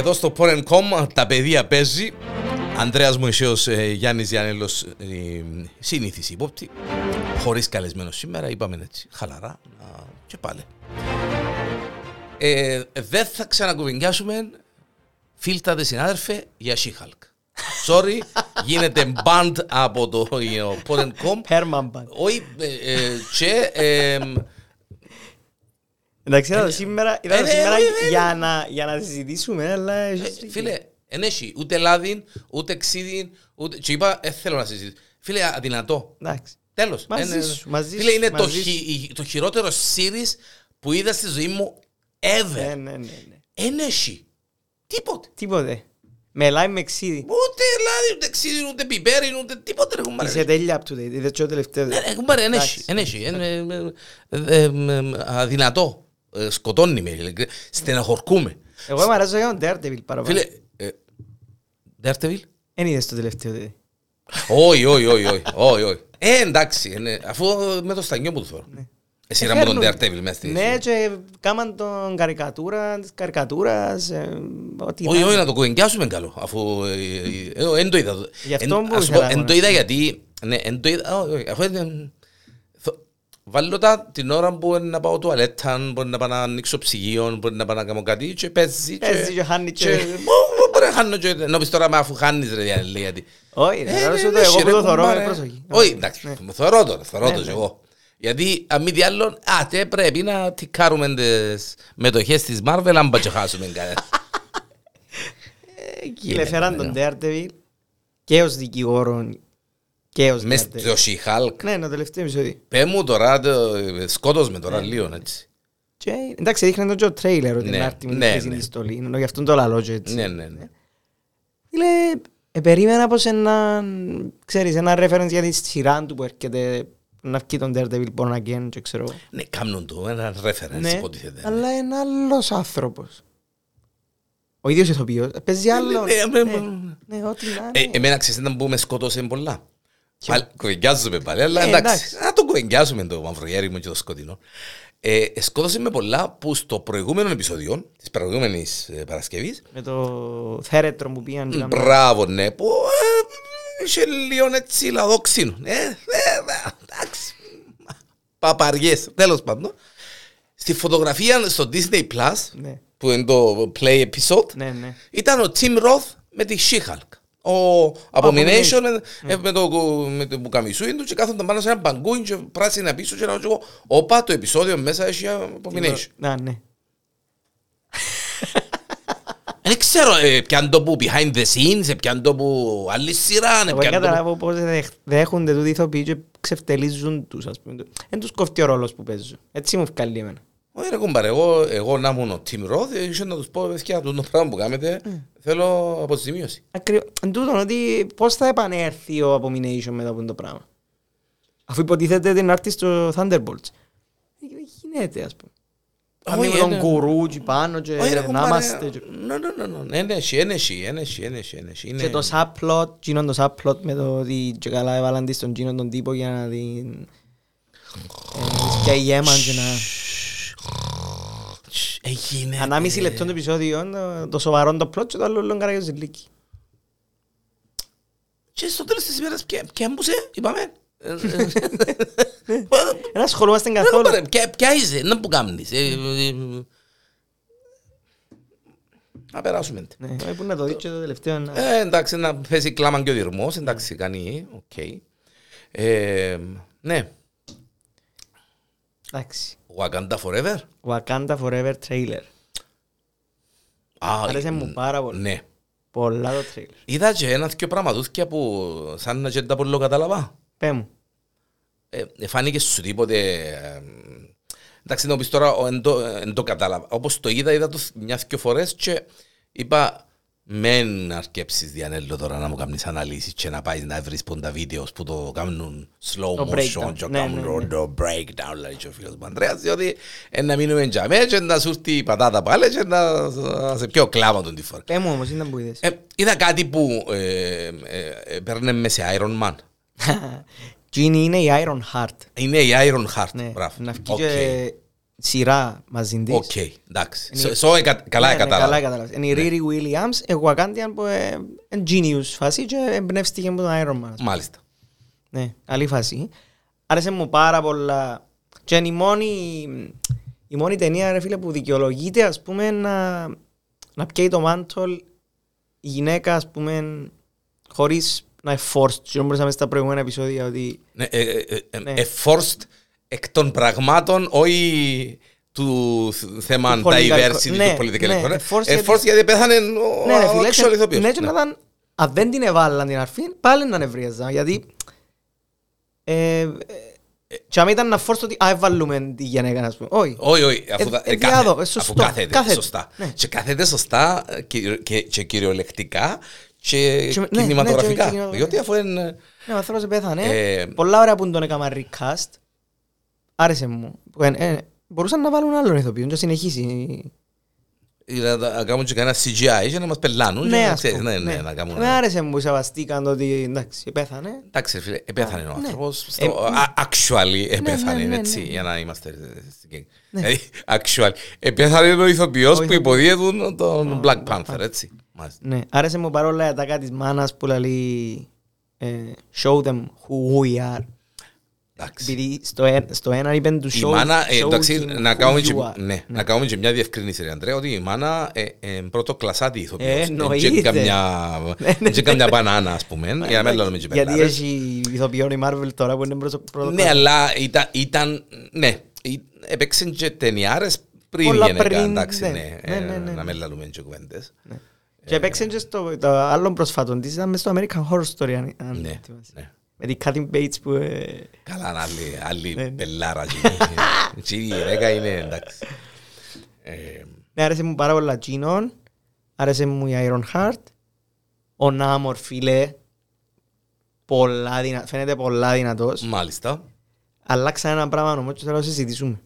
Εδώ στο Porn.com τα παιδεία παίζει. Ανδρέας Μωυσέος, ε, Γιάννης Γιάννελος, ε, συνήθιση υπόπτη. Χωρίς καλεσμένο σήμερα, είπαμε έτσι, χαλαρά να- και πάλι. Ε, δεν θα ξανακουβεντιάσουμε φίλτατε συνάδελφε για She-Hulk. Sorry, γίνεται banned από το ε, Porn.com. Herman Band. Όχι, ε, ε, και ε, Εντάξει, ήταν το σήμερα, ήταν το ε, σήμερα ε, ε, ε, για να, για να συζητήσουμε, αλλά... έχεις- Φίλε, δεν έχει ούτε λάδιν, ούτε ξύδιν, ούτε... Και είπα, δεν θέλω να συζητήσω. Φίλε, αδυνατό. Εντάξει. Τέλος. Μαζί Εν- σου, μαζί Φίλε, σου, είναι το, μαζί χει- η- το χειρότερο series που είδα στη ζωή μου Ναι, ever. ναι, ναι, ναι. Εν έχει. Τίποτε. Τίποτε. Με λάι με ξύδι. Ούτε λάδι, ούτε ξύδιν, ούτε πιπέρι, ούτε τίποτε ρε κουμπάρε. Είσαι τέλεια up to date. Είδες και το τελευταίο. Ε, ε, κουμπάρε, εν έχει. Εν έχει. Εν, ε, ε, ε, ε, Αδυνατό. Ε, Σκοτώνει με. ειλικρινά. Στεναχωρκούμε. Εγώ μου αρέσει για τον Daredevil παραπάνω. Φίλε, ε, Daredevil; Εν είδες το τελευταίο. δηλαδή. Όχι, όχι, όχι, όχι, όχι, όχι. Ε, εντάξει, ε, ναι, αφού με το στανιό που του θέλω. Εσύ να μου τον Φέρνουν. Daredevil μέσα στη... Ναι, και κάμαν τον καρικατούρας, της καρικατούρας, ε, ό,τι Όχι, να- όχι, να το κουβεντιάσουμε καλό, αφού ε, ε, ε, εν το είδα. Γι' αυτό Εν- που ας σου ήθελα πω, εγώ Εν το να- είδα γιατί, ναι, εν το είδα, όχι, όχι, αφού είναι- θο- Βάλω τα την ώρα που είναι να πάω τουαλέτα, μπορεί να πάω να ανοίξω ψυγείο, μπορεί να πάω να κάνω κάτι και παίζει Παίζει και χάνει και- Μπο- Μπορεί να χάνω και... Ενώ πεις τώρα με αφού χάνεις ρε διάλε, γιατί... Όχι, ρε, Ε, να ναι, σου το ναι, εγώ που ρε, το θωρώ κουμπάρε. με προσοχή. Όχι, εντάξει, Ναι. μου θωρώ τώρα, θωρώ Ναι, το ναι. κι εγώ. Γιατί αν μη τι άλλο, α, τε πρέπει να τικάρουμε τις μετοχές της Marvel αν πάει και χάσουμε κανένα. Ε, Φίλε, φέραν τον Daredevil και ως δικηγόρο και ως Μες Daredevil. στο She-Hulk. Ναι, είναι το τελευταίο επεισόδιο. Πέ μου τώρα, το- σκότος με Ναι. τώρα λίγο, έτσι. Και, εντάξει, δείχνει το τρέιλερ ότι Ναι, είναι άρτη με ναι, την ναι. τη στολή. Ενώ γι' αυτόν το λαλό και έτσι. Ναι, ναι, ναι. Φίλε, ε, περίμενα πως ένα, ξέρεις, ένα reference για τη σειρά του που έρχεται να βγει τον Daredevil Born Again και ξέρω. εγώ. Ναι, κάμνουν το, ένα reference Ναι, υποτίθεται. αλλά είναι άλλος άνθρωπος. Ο ίδιος ηθοποιός. Παίζει άλλο. ναι, ναι, Ναι, ναι. ναι, ό,τι να Ε, είναι. Εμένα ξέρεις να μπούμε σκότωσε πολλά. Ποιο; Πάλι- Κουβεντιάζουμε πάλι, αλλά Ε, εντάξει. εντάξει. Να το κουβεντιάζουμε το μαυρογέρι μου και το σκοτεινό. Ε, σκότωσε με πολλά που στο προηγούμενο επεισόδιο της προηγούμενης ε, Παρασκευής Με το θέρετρο που πήγαν. και έκαναν- Μπράβο, ναι, που ε, είχε λίγο έτσι λαδόξινο. Ε, ε, ε, εντάξει. Παπαριές, τέλος πάντων. Στη φωτογραφία στο Disney Plus, Ναι, που είναι το play episode, ναι, ναι. ήταν ο Tim Roth με τη She-Hulk. Ο Abomination με, Ναι. ε, με το, με το μπουκαμισούιν του και κάθονταν πάνω σε ένα μπαγκούιν και πράσινα πίσω και να εγώ, όπα το επεισόδιο μέσα έχει Abomination. Να, ναι. Δεν ξέρω, ε, πιάν το που behind the scenes, πιάν το που άλλη σειρά, Εγώ δεν πιάν το που... καταλάβω πώς δέχ- δέχονται τούτοι ηθοποιοί και ξεφτελίζουν τους, ας πούμε. Εν τους κοφτεί ο ρόλος που παίζουν. Έτσι μου βγάλει εμένα. Όχι ρε κουμπάρε, εγώ, εγώ να ήμουν ο Tim Roth, είχε να τους πω, παιδιά, το πράγμα που κάνετε, θέλω αποζημίωση. Ακριβώς. Εν τούτον ότι πώς θα επανέλθει ο Abomination μετά από το πράγμα. Αφού υποτίθεται την άρτη στο Thunderbolts. Ε, Δεν γίνεται, ας πούμε. Πάμε Όχι, με τον είναι- κουρού και πάνω και Όχι ρε να κουμπάρε, είμαστε. και- ναι, ναι, ναι, ναι, ένεση, ένεση, ένεση, ένεση, ένεση, είναι- Και το subplot, γίνον το subplot με το ότι και καλά έβαλαν της τον γίνον τον τύπο για να την... ε, Και η αίμα και να... Έγινε. Ανάμιση λεπτό το επεισόδιο, το- το σοβαρό το plot και το άλλο λίγο καράγιο ζηλίκι. Και στο τέλος της ημέρας, ποια ποια έμπουσε, είπαμε. Ε, ε, Δεν ασχολούμαστε ρε καθόλου. κουμπάρε, ποια- Ποια είσαι, να που κάνεις. ε, ε, ε, Να περάσουμε. Ναι, όχι που να το δεις και το τελευταίο. να- Ε, εντάξει, να πέσει κλάμα και ο διερμός, εντάξει, κάνει, οκ. Ε, ναι, Εντάξει. Wakanda Forever. Wakanda Forever trailer. Α, Άρεσε ε, μου πάρα πολύ. Ναι. Πολλά το trailer. Είδα και ένας δυο πραγματούθια που σαν να και τα πολύ κατάλαβα. Πέ μου. Ε, ε, φάνηκε σου τίποτε... ε, εντάξει, να πεις τώρα, ο, εν, το, εν το κατάλαβα. Όπως το είδα, είδα το μια-δυο φορές και είπα μεν να αρκέψεις Διανέλο τώρα να μου κάνεις αναλύσεις και να πάεις να βρεις πόντα βίντεο που το κάνουν slow Το motion breakdown. και Ναι, κάνουν ναι, ναι. το breakdown λέει και ο φίλος μου Ανδρέας διότι ε, να μείνουμε τζαμέ και να σου έρθει η πατάτα πάλι και να, να σε πιω κλάμα τον τη φορά. Πέ μου όμως, ήταν που είδες. Ε, είδα κάτι που ε, ε, ε, παίρνε με σε Iron Man. Genie είναι η Iron Heart. Είναι η Iron Heart. Ναι, Μπράβο. να βγει Οκ. και σειρά μαζί της. Οκ, εντάξει. Είναι- Σο- σο- εκα- Καλά Ναι, ναι, κατάλαβα. Καλά κατάλαβες. Είναι η Riri Williams, η Wakandian που είναι genius φάση και εμπνεύστηκε από τον Iron Man. Μάλιστα. Ναι, καλή φάση. Άρεσε μου πάρα πολλά. Και είναι η μόνη, η μόνη ταινία ρε φίλε που δικαιολογείται ας πούμε να, να πιέει το μάντολ η γυναίκα ας πούμε χωρίς να είναι forced. Και μπορούσαμε στα προηγούμενα επεισόδια ότι Ναι, ε, ε, ε, ε, Ναι. ε, forced εκ των πραγμάτων, όχι του θ- θέμα Του political diversity, co- ναι, του political ναι, correct. ε, forced Ε, γιατί- forced γιατί πέθανε ο ναι ρε ο φίλε, actual και- ηθοποιός. ναι και Ναι. να ήταν αν δεν την εβάλλαν την αρφή πάλι να νευρίαζα γιατί ε, ε, και αν ήταν να forced ότι α, εβάλλουμε τη γυναίκα ας πούμε. Όχι. Όχι, όχι, αφού, Ε, θα- ε, ε, κάθε- διάδο, ε, αφού σωστό, κάθεται, κάθεται. σωστά. Ναι. Και κάθεται σωστά ε, και, και, και κυριολεκτικά και, Και- ναι, ναι, κινηματογραφικά. και κινηματογραφικά. Διότι αφού είναι... Ναι, ο άνθρωπος πέθανε. Ε, Πολλά ωραία που τον έκανα recast. Άρεσε μου. Που, ε, ε, μπορούσαν να βάλουν άλλον ηθοποιό και να συνεχίσει. να, να κάνουν και κανένα CGI και να μας πελάνουν. και Ναι, να ας ξέρεις, πούμε. ναι, ναι, να κάνουν... Με άρεσε μου που σεβαστήκαν το ότι εντάξει, πέθανε. Εντάξει, ρε φίλε, επέθανε ο ναι. άνθρωπος. Ε, στο- α- Actually, επέθανε, ναι, ναι, έτσι, ναι. για να είμαστε στην gang. Δηλαδή, Actually, επέθανε ο ηθοποιός Ο που ηθοποιός. υποδίαιτουν τον Black Panther, έτσι. Μάλιστα. Ναι, άρεσε μου παρόλα η ατάκα της μάνας που λέει ε, show them who we are. Εντάξει. Επειδή στο, ε- στο ένα είπεν του Η show, μάνα, ε, show εντάξει, him να who κάνουμε, you και, are. ναι, να κάνουμε και μια διευκρίνηση, ρε Αντρέα, ότι η μάνα ε, ε, πρώτο κλασάτη ηθοποιός. Ε, Ε, εννοείται. και καμιά, Ναι, ναι, και καμιά μπανάνα, ας πούμε, για να μην λέμε και Γιατί πελάρες. έχει ηθοποιόν η Marvel τώρα που είναι πρώτο πρώτο Ναι, αλλά ήταν, ήταν ναι, ή- έπαιξαν και ταινιάρες πριν Πολλά γενικά, πριν, εντάξει, ναι. ναι, Ναι, ε, ναι, ναι. να μην λαλούμε και κουβέντες. Και έπαιξε και στο το άλλο προσφάτων της ήταν μες στο American Horror Story αν, αν Ναι, θυμάσαι. Ναι. Με την Kathy Bates που... ε, Καλά, άλλη, Ναι, άλλη ναι. πελάρα. εκεί. η γυναίκα είναι εντάξει. Ε, Ναι, άρεσε μου πάρα πολλά Τζίνον. Άρεσε μου η Iron Heart. Ο Νάμορ, φίλε. Πολλά δυνα... Φαίνεται πολλά δυνατός. Μάλιστα. Αλλάξα ένα πράγμα όμως και θέλω να συζητήσουμε.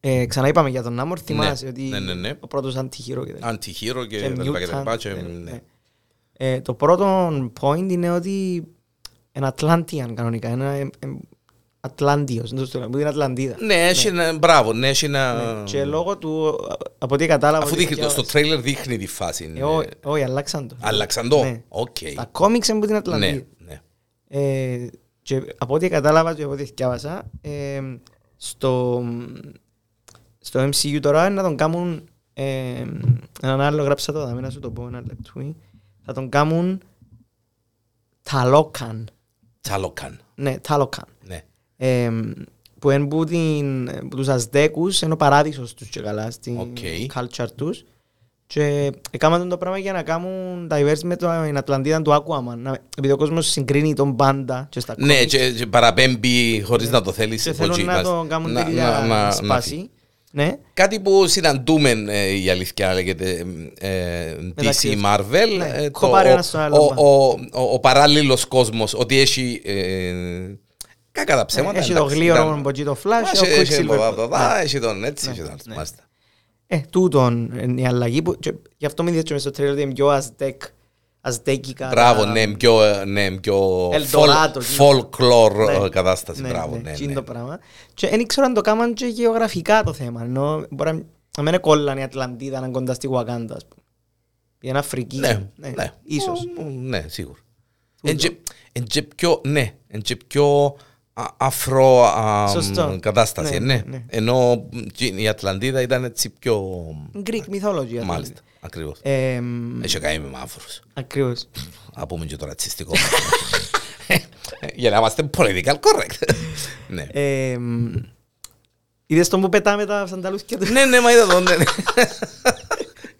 Ε, ξανά είπαμε για τον Νάμορ. Θυμάσαι ότι ναι, ναι, ναι. ο πρώτος αντιχείρο και τέτοια. Αντιχείρο και Και τα λοιπά και τα mutant, λοιπά. και, ναι, ναι. ναι. Ε, το πρώτο point είναι ότι είναι Atlantean κανονικά. Είναι ε, ε, Ατλάντιος. Δεν το στο λέω, που είναι Ατλαντίδα. Ναι, έχει ένα, μπράβο, ναι, έχει ένα... Και λόγω του, από ό,τι κατάλαβα... Αφού ότι δείχνει, το- στο διάβασα- τρέιλερ δείχνει τη φάση. Ε, ό- Όχι, αλλάξαν το. Αλλάξαν το. Ναι. Οκ. Τα κόμιξ είναι που την Ναι, Ατλαντίδα. ναι. Ε, και από ό,τι κατάλαβα και από ό,τι διάβασα, ε, στο, στο MCU τώρα να τον κάνουν ε, έναν άλλο γράψα το, δάμε να σου το πω ένα λεπτό. Θα τον κάνουν Ταλόκαν. Τσαλόκαν. Ναι, Ταλόκαν. Ναι. Ε, που είναι που, την, που τους Αζδέκους, είναι ο παράδεισος τους και καλά στην Οκ. culture τους. Και έκαναν το πράγμα για να κάνουν diverse με το, την Ατλαντίδα του Aquaman. Να- Επειδή ο κόσμος συγκρίνει τον πάντα και στα Ναι, comics. και, και παραπέμπει χωρίς να το θέλεις. και από θέλουν εκεί, να μας- το κάνουν να- τέτοια να- να- να- σπάση. Ναι. Κάτι που συναντούμε ε, η αλήθεια λέγεται ε, Μεταξύ DC τους. Marvel Ναι, ε, το- κοπάρει ο, ένας στον άλλο ο, πάνω. ο, ο, ο παράλληλος κόσμος ότι έχει ε, κακά τα ψέματα Έχει το εντάξει, γλύωρο ήταν- από εκεί το Flash, Έχει- ο έχει Quicksilver. το- το- Ναι. Έχει τον έτσι, Ναι, έχει τον άλλο, ναι. μάλιστα. Ε, τούτον είναι η αλλαγή που και γι' αυτό μην δείτε μες στο τρέλερ ότι είναι πιο αζτέκ, αζτέκικα. Μπράβο, τα- ναι, πιο, ε, ναι, πιο Eldorado, φολ- folklore Ναι. ε, κατάσταση, Ναι, μπράβο, ναι, ναι, εκείνο ναι. το πράγμα. Και δεν ήξερα αν το κάμαν και γεωγραφικά το θέμα. Ενώ μπορεί να- να μην κόλλαν η Ατλαντίδα να είναι κοντά στη Γουακάντα. ας πούμε. Η ένα Αφρική. Ναι, ναι. Ίσως. Ο, Ναι, σίγουρα. Εν και- εν και πιο, ναι, εν και πιο α- αφρο α, Σωστό. κατάσταση, Ναι, ναι. ναι. Ενώ η Ατλαντίδα ήταν έτσι πιο... Greek mythology. ας Μάλιστα, πούμε. Ακριβώς. Ε, μ, Έχει κάνει με μαύρους. Ακριβώς. Να πούμε και το ρατσιστικό. Για να είμαστε political correct. Ναι. Ε, μ, Είδες τον που πετάμε τα σανταλούθια του. Ναι, ναι, μα είδα τον, ναι. ναι.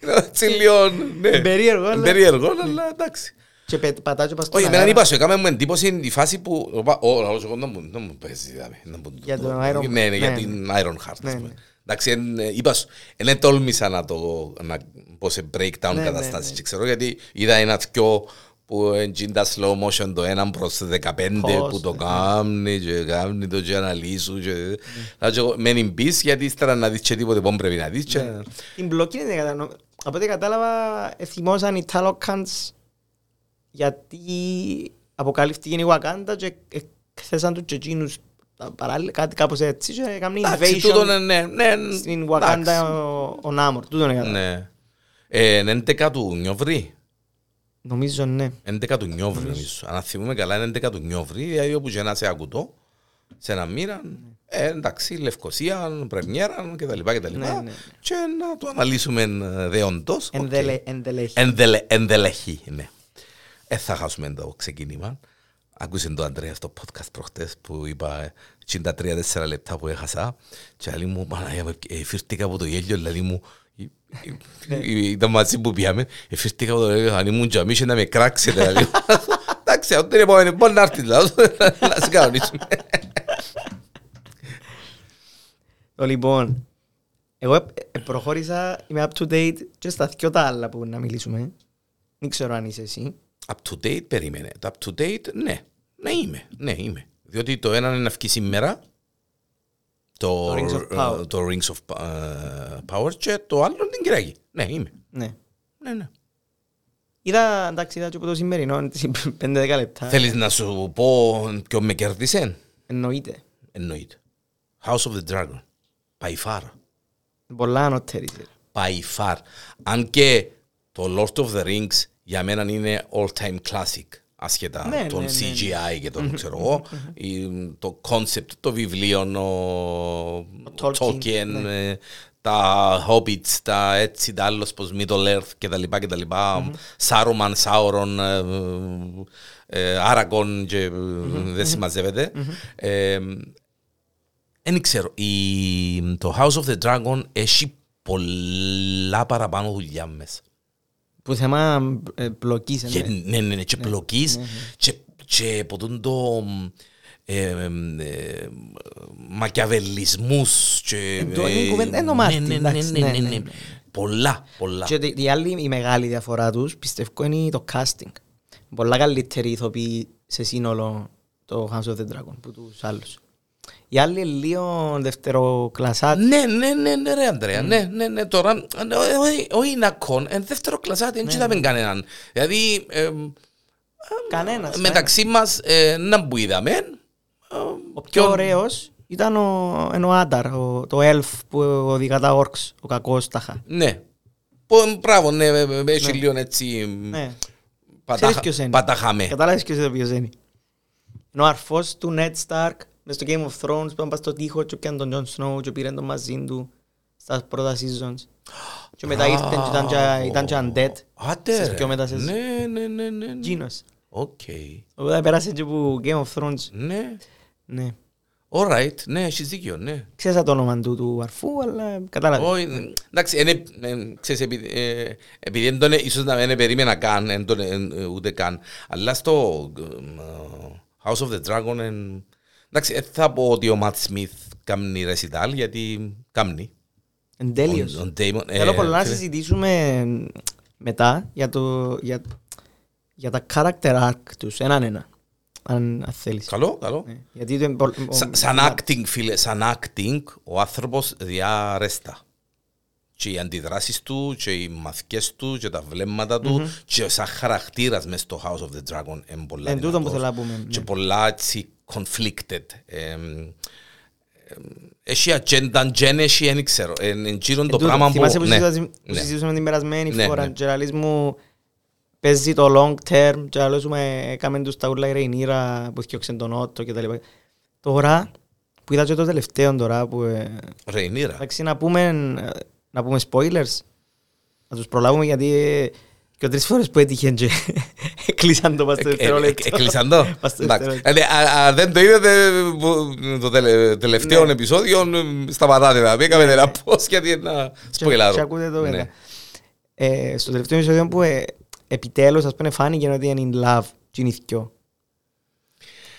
Είναι έτσι λίγο, ναι. Περίεργο, αλλά- Περίεργο, αλλά εντάξει. Και πε- πατά και πας στον Όχι, εμένα αέρα. είπα σου, έκαμε μου εντύπωση η φάση που... οπα, Ω, λαός, εγώ να μου- να μου παίζει, δηλαδή, να μου- Για τον Iron- Ναι, ναι, για ναι, την Iron Heart. ας Ναι, πούμε. ναι. Εντάξει, εν, ε, είπας σου, δεν τόλμησα να το... να πω σε breakdown Ναι, καταστάσεις. ναι, Και ξέρω γιατί είδα ένας δυο που εντζίντα slow motion το έναν προς το 15 Πώς, που το ναι. κάνει και κάνει το και αναλύσου και... Θα και εγώ, μένει μπεις γιατί ύστερα να δεις και τίποτε που πρέπει να δεις και... Την μπλοκή είναι κατανοώ. Από ό,τι κατάλαβα, θυμόσαν οι Talokans γιατί αποκαλύφθηκε η Wakanda και θέσαν τους και εκείνους τα παράλληλα, κάτι κάπως έτσι και κάνει Εντάξει, τούτο invasion ναι, ναι, ναι. στην εντάξει. Wakanda ο- ο Νάμορ. Τούτο είναι κατά. Ναι. Ε, είναι 11 του Νιόβρη. Νομίζω ναι. 11 του Νιόβρη νομίζω. Αν θυμούμε καλά είναι 11 του Νιόβρη, δηλαδή όπου και να σε ακουτώ, σε ένα μοίρα, ε, εντάξει, Λευκωσία, Πρεμιέρα κτλ. κτλ. Ναι, ναι, ναι. Και να το αναλύσουμε ε, δεόντως. Οκ. Ενδελε- Ενδελέχη. Ενδελε, ενδελεχή, ναι. Ε, θα χάσουμε το ξεκίνημα. Άκουσε το Αντρέα στο podcast προχτές που είπα ε, 53-4 λεπτά που έχασα και άλλη μου, Παναγία μου, ε, φύρτηκα από το γέλιο, δηλαδή μου, ε, ε, ήταν μαζί που πιάμε, ε, φύρτηκα από το γέλιο, αν ήμουν τζιαμαί και να με κράξετε, δηλαδή. Εντάξει, αυτό την επόμενη, μπορεί να έρθεις, δηλαδή, να σε κανονίσουμε. Το λοιπόν, εγώ ε, ε, προχώρησα, είμαι up to date και στα δυο τα άλλα που να μιλήσουμε. Δεν ξέρω αν είσαι εσύ. Up to date, περίμενε. Το up to date, ναι. Ναι είμαι, ναι είμαι. Διότι το ένα είναι να βγει σήμερα, το, Το Rings of ε, Power. το Rings of ε, Power και το άλλο την Κυριακή. Ναι, είμαι. Ναι. Ναι, ναι. Είδα, εντάξει, είδα και από το σημερινό, τις 5-10 λεπτά. Θέλεις να σου πω ποιο με κέρδισε. Εννοείται. Εννοείται. House of the Dragon. By far. Πολλά ανώτερη. By far. Αν και το Lord of the Rings για μένα είναι all time classic. Ασχετά Ναι, τον ναι, ναι, ναι. CGI και τον ξέρω εγώ. η- Το concept, το βιβλίο, ο Tolkien, Tolkien, ναι. ε, τα Hobbits, τα έτσι, τα άλλος πως Middle Earth και τα λοιπά και τα λοιπά. Saruman, Sauron, ε, ε, Aragorn και ε, δεν συμμαζεύεται. Ε, δεν ξέρω. Η, το House of the Dragon έχει πολλά παραπάνω δουλειά μέσα. Που θέμα ε, πλοκής. Και, ναι. ναι, ναι, ναι, και πλοκής και, και από τον το ε, ε, ε, μακιαβελισμούς και... Εν το- είναι ε, κουβέντα- είναι το Μάρτιν, ναι, ναι, εντάξει, ναι, ναι, ναι, ναι, ναι. ναι. Πολλά, πολλά. Και η άλλη η μεγάλη διαφορά τους πιστεύω είναι το casting. Πολλά καλύτεροι ηθοποιοί σε σύνολο το House of the Dragon που τους άλλους. Οι άλλοι είναι λίγο δευτεροκλασσάτοι. Ναι, ναι, ναι, ναι, ρε Ανδρέα, ναι, ναι, ναι, τώρα, ε, όχι- όχι είναι ακόν, εν δεύτερο κλασάτι, δεν είδαμε κανέναν. Δηλαδή, ε, Κανένας. μεταξύ μας, ε, να που είδαμε, ε, Ο πιο ωραίος ήταν ο, είναι ο Άνταρ, ο, το elf που οδηγά τα orcs, ο κακός τάχα. ναι. Πω- Μπράβο, ναι, ε, ε, έχει λίγο έτσι, Ναι. παταχα- Ξέρεις ποιος είναι. παταχαμέ. Κατάλαβες ποιος είναι ποιος είναι. Είναι ο αρφός του Ned Stark μες στο Game of Thrones που ήταν στο τείχο και πιάνε τον Jon Snow και πήραν τον μαζί του στα πρώτα seasons. Και μετά ήρθε και ήταν και- ήταν και undead. Άντε Στις ρε. πιο μετά σε- Ναι, ναι, ναι, ναι. ναι. Γίνος. Οκ. Οπότε πέρασε και από Game of Thrones. Ναι. Ναι. Alright, ναι, έχεις δίκιο, ναι. Ξέρεις το όνομα του του αρφού, αλλά κατάλαβες. Όχι, εντάξει, είναι, ε, ξέρεις, επειδή, ε, επειδή δεν τον, ίσως να μην περίμενα καν, εν τον, ε, ε, ούτε καν, αλλά στο ε, House of the Dragon, εν, εντάξει, δεν θα πω ότι ο Matt Smith κάνει ρεσιτάλ, γιατί κάνει. Εν τέλειος. Ο- ο Damon, ε, Θέλω πολλά να ξέρεις, συζητήσουμε μετά για, το, για, για τα character arc τους, έναν ένα. Αν, αν θέλεις. Καλό, καλό. Ναι. Γιατί το, ο, ο, Σα- Σαν acting, φίλε, σαν acting, ο άνθρωπος διαρέστα. Και οι αντιδράσεις του, και οι μαθηκές του, και τα βλέμματα του, και σαν χαρακτήρας μες στο House of the Dragon είναι πολλά Εν τούτο που δυνατός. θέλω να πούμε, Και ναι. πολλά έτσι conflicted. Εμ, εμ, Έχει ατζέντα, δεν έχει, δεν ξέρω. Είναι γύρω το τούτο, πράγμα που... θυμάσαι που ναι, συζητάσαμε- που ναι. συζητούσαμε την περασμένη Ναι, φορά ναι. και λαλείς μου παίζει το long term και άλλος μου έκαμε τους τα ούλα η Ρεϊνίρα που έφτιαξε τον Ότο και τα λοιπά. Τώρα που είδα και το τελευταίο τώρα που ε, Ρεϊνίρα. εντάξει να πούμε να πούμε spoilers να τους προλάβουμε γιατί ε, και τρεις φορές που έτυχε και κλείσαν το πας στο Ε, ε, δευτερόλεπτο. ε, Έκλεισαν το. Πας στο Εντάξει. δευτερόλεπτο. Δηλαδή, α- α, Δεν το είδατε που- το τελε- τελευταίο Ναι. επεισόδιο, ε, σταματάτε να πει, έκαμε ένα πώς γιατί ένα Και- σποιλάρω. και ακούτε το Ναι. μετά. Ε, στο τελευταίο επεισόδιο που ε, επιτέλους ας πούμε φάνηκε ότι είναι in love και είναι οι δυο.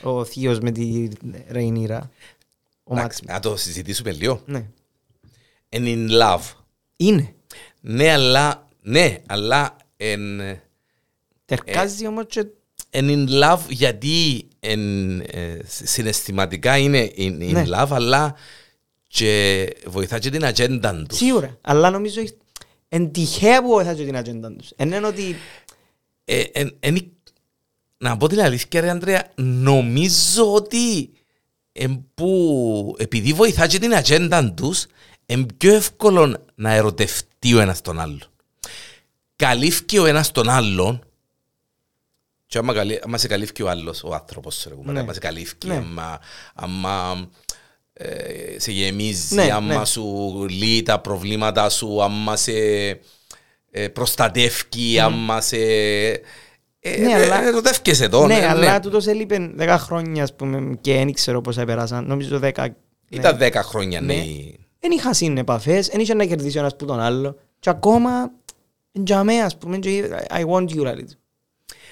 Ο θείος με τη Ρεϊνίρα. Ο Εντάξει, Μάτς. Να το συζητήσουμε λίγο. Ναι. Είναι in love. Είναι. Ναι, αλλά, ναι, αλλά εν, Τερκάζει όμως και εν in love γιατί εν, ε, συναισθηματικά είναι in, in Ναι. love, αλλά και βοηθά και την ατζέντα τους. σίγουρα. Αλλά νομίζω έχει- εν τυχαία που βοηθά και την ατζέντα τους. Εν είναι ότι Ε, εν- εν- να πω την αλήθεια, ρε Ανδρέα, νομίζω ότι Εν που επειδή βοηθά και την ατζέντα τους, είναι πιο εύκολο να ερωτευτεί ο ένας τον άλλον. Καλύφκει ο ένας τον άλλον και άμα, καλύ, άμα σε καλύφκει ο άλλος, ο άνθρωπος, ρε, Ναι. άμα σε καλύφκει, Ναι. άμα, άμα ε, σε γεμίζει, Ναι, άμα ναι. σου λύει τα προβλήματα σου, άμα σε ε, προστατεύει, άμα σε... Ε, Ναι, ε, αλλά- ερωτεύκεσαι τώρα. Ναι, αλλά τούτος έλειπε 10 χρόνια ας πούμε, και δεν ξέρω πόσα πέρασαν. Νομίζω 10. Ήταν 10 χρόνια, Ναι. ναι. Δεν είχα συνεπαφές, δεν είχε να κερδίσει ο ένας που τον άλλο. Και ακόμα, για μέ, ας πούμε, και I want you, δηλαδή.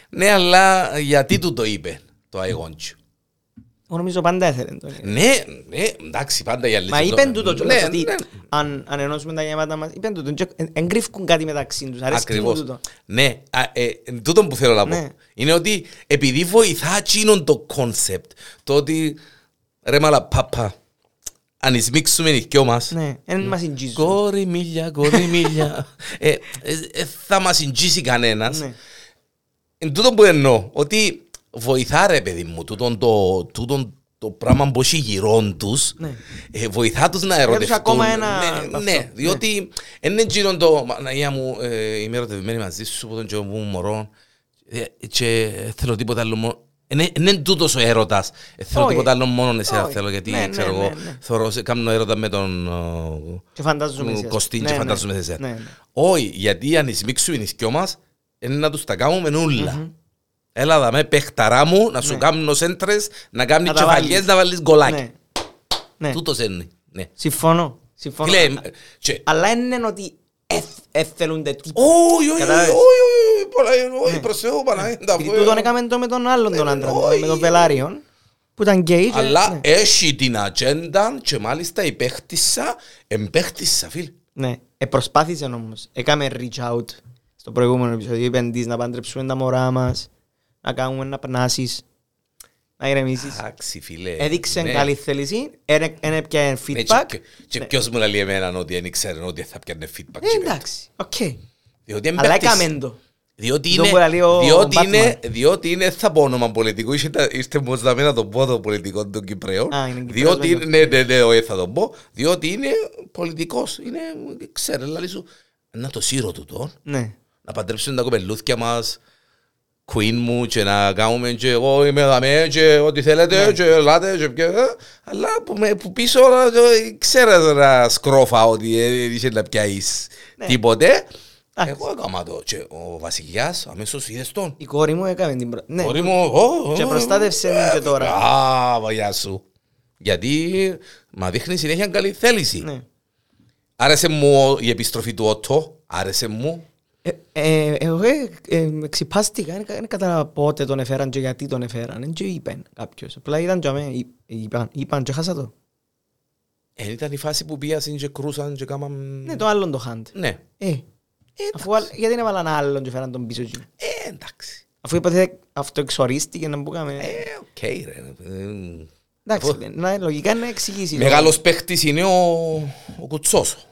Ναι, αλλά γιατί του το είπε το I want you. Εγώ νομίζω πάντα έθελε το. Ναι, ναι, εντάξει, πάντα για Μα είπεν τούτο κιόλας Ναι, ότι ναι, αν, αν ενώσουμε τα γεμάτα μας, είπεν τούτο, και εν κρύφκουν κάτι μεταξύ τους, αρέσκει μου Ακριβώς. τούτο. Ναι, α, ε, τούτο που θέλω να πω. Ναι. Είναι ότι επειδή βοηθά εκείνον το concept, το ότι ρε μαλα πάπα, αν εισμίξουμε οι δυο μας, Ναι, δεν μας συντζίζουν. κόρη μίλια, κόρη μίλια, ε, ε, ε, θα μας συντζήσει κανένας. Ναι. Εν τούτο που εννοώ, ότι βοηθά ρε παιδί μου, τούτον το, τούτον το πράγμα που έχει γυρών τους, Ναι. ε, βοηθά τους να ερωτευτούν. ακόμα ένα ναι, αυτό. ναι, διότι είναι εκείνον το, Παναγία μου, ε, είμαι ερωτευμένη μαζί σου από τον καιρό που ήμουν μωρό ε, και θέλω τίποτα άλλο μόνο. Είναι, είναι τούτος ο έρωτας. Ε, θέλω Όχι. τίποτα άλλο μόνο εσένα Όχι. θέλω, γιατί Ναι, ναι, ξέρω ναι, εγώ, ναι. θωρώ, σε- κάνω έρωτα με τον ε, Και φαντάζομαι εσύ, ας Κωστίν πούμε. και Ναι, ναι. φαντάζομαι εσένα. Ναι, ναι. Όχι, γιατί αν εισμίξουμε οι δυο μας, είναι να τους τα κάνουμε ούλα. Έλα δαμε, παιχταρά μου, να σου Ναι. κάνω σέντρες, να κάνεις Να τα κεφαλιές, βάλεις. να βάλεις γκολάκι. Ναι. Ναι. Τούτος είναι. Ναι. Συμφωνώ. Συμφωνώ. Φίλε, ε, και- Αλλά είναι ότι έθελούνται τίποτα. Όχι, όχι, όχι, Κατάλαβες. Όχι, όχι, Παναγία, όχι, Ναι. προς Θεού, Παναγία, τα Γιατί πω, τούτον ε, έκαμε το με τον άλλον τον Ναι, άντρα, όχι. με τον Βελάριον, που ήταν γκέι. και- Αλλά ναι. έχει την ατζέντα και μάλιστα υπέχτησα, εμπέχτησα, φίλε. Ναι, ε, προσπάθησε όμως. Έκαμε reach out στο προηγούμενο επεισόδιο. Είπεν της να παντρεψούμε τα μωρά μας, να κάνουμε να πνάσεις, να ηρεμήσεις. Εντάξει, φίλε. Έδειξε ναι. καλή θέληση, είναι πια Ναι, feedback. και- Και ποιος μου λέει εμένα ότι δεν ήξερε ότι θα πιάνε feedback. Ε, και πέρα. εντάξει, οκ. Διότι Αλλά εμπέχτησα. έκαμε το. Διότι Το είναι, που λέει ο διότι, Batman. είναι, διότι είναι, θα πω όνομα πολιτικού, ήρθε, ήρθε μου να μην το πω το πολιτικό των Κυπρέων, Α, είναι Κυπρέος, διότι, βέβαια. ναι, ναι, ναι, όχι, θα το πω, διότι είναι πολιτικός, είναι, ξέρε, λάλη σου, να το σύρω του τον, Ναι. να παντρέψουν τα κοπελλούθκια μας, queen μου και να κάνουμε και εγώ είμαι δαμέ και ό,τι θέλετε Ναι. και ελάτε και ποιο, ε, αλλά που, με, που πίσω όλα, το- ξέρε τώρα σκρόφα ότι ε, είχε να πιάσεις Ναι. τίποτε. Εντάξει. Εγώ έκανα το και ο βασιλιάς αμέσως είδες τον. Η κόρη μου έκαμε την πρώτη. Ναι, Κόρη μου, ω, ω, Και προστάτευσε την και τώρα. Α, γεια σου. Γιατί μα δείχνει συνέχεια καλή θέληση. ναι. Άρεσε μου η επιστροφή του Ότο, άρεσε μου. Ε, ε, Εγώ ε, ε, ξυπάστηκα, δεν- δεν κατάλαβα πότε τον έφεραν και γιατί τον έφεραν. Δεν και είπαν κάποιος. Απλά ήταν για μένα, εί- είπαν, είπαν και χάσα το. Ε, ήταν η φάση που πήγασαν και κρούσαν και κάμαν... Ναι, το άλλον το hand. Ναι. Ε, αφού άλλ- γιατί δεν έβαλαν άλλον και φέραν τον πίσω εκεί. Ε, εντάξει. Αφού είπατε αυτό εξορίστηκε να μπούκαμε. Ε, οκ ρε. Ε, Εντάξει, αφού- να, λογικά να εξηγήσει. Μεγάλος παίχτης είναι ο, ο Κουτσός.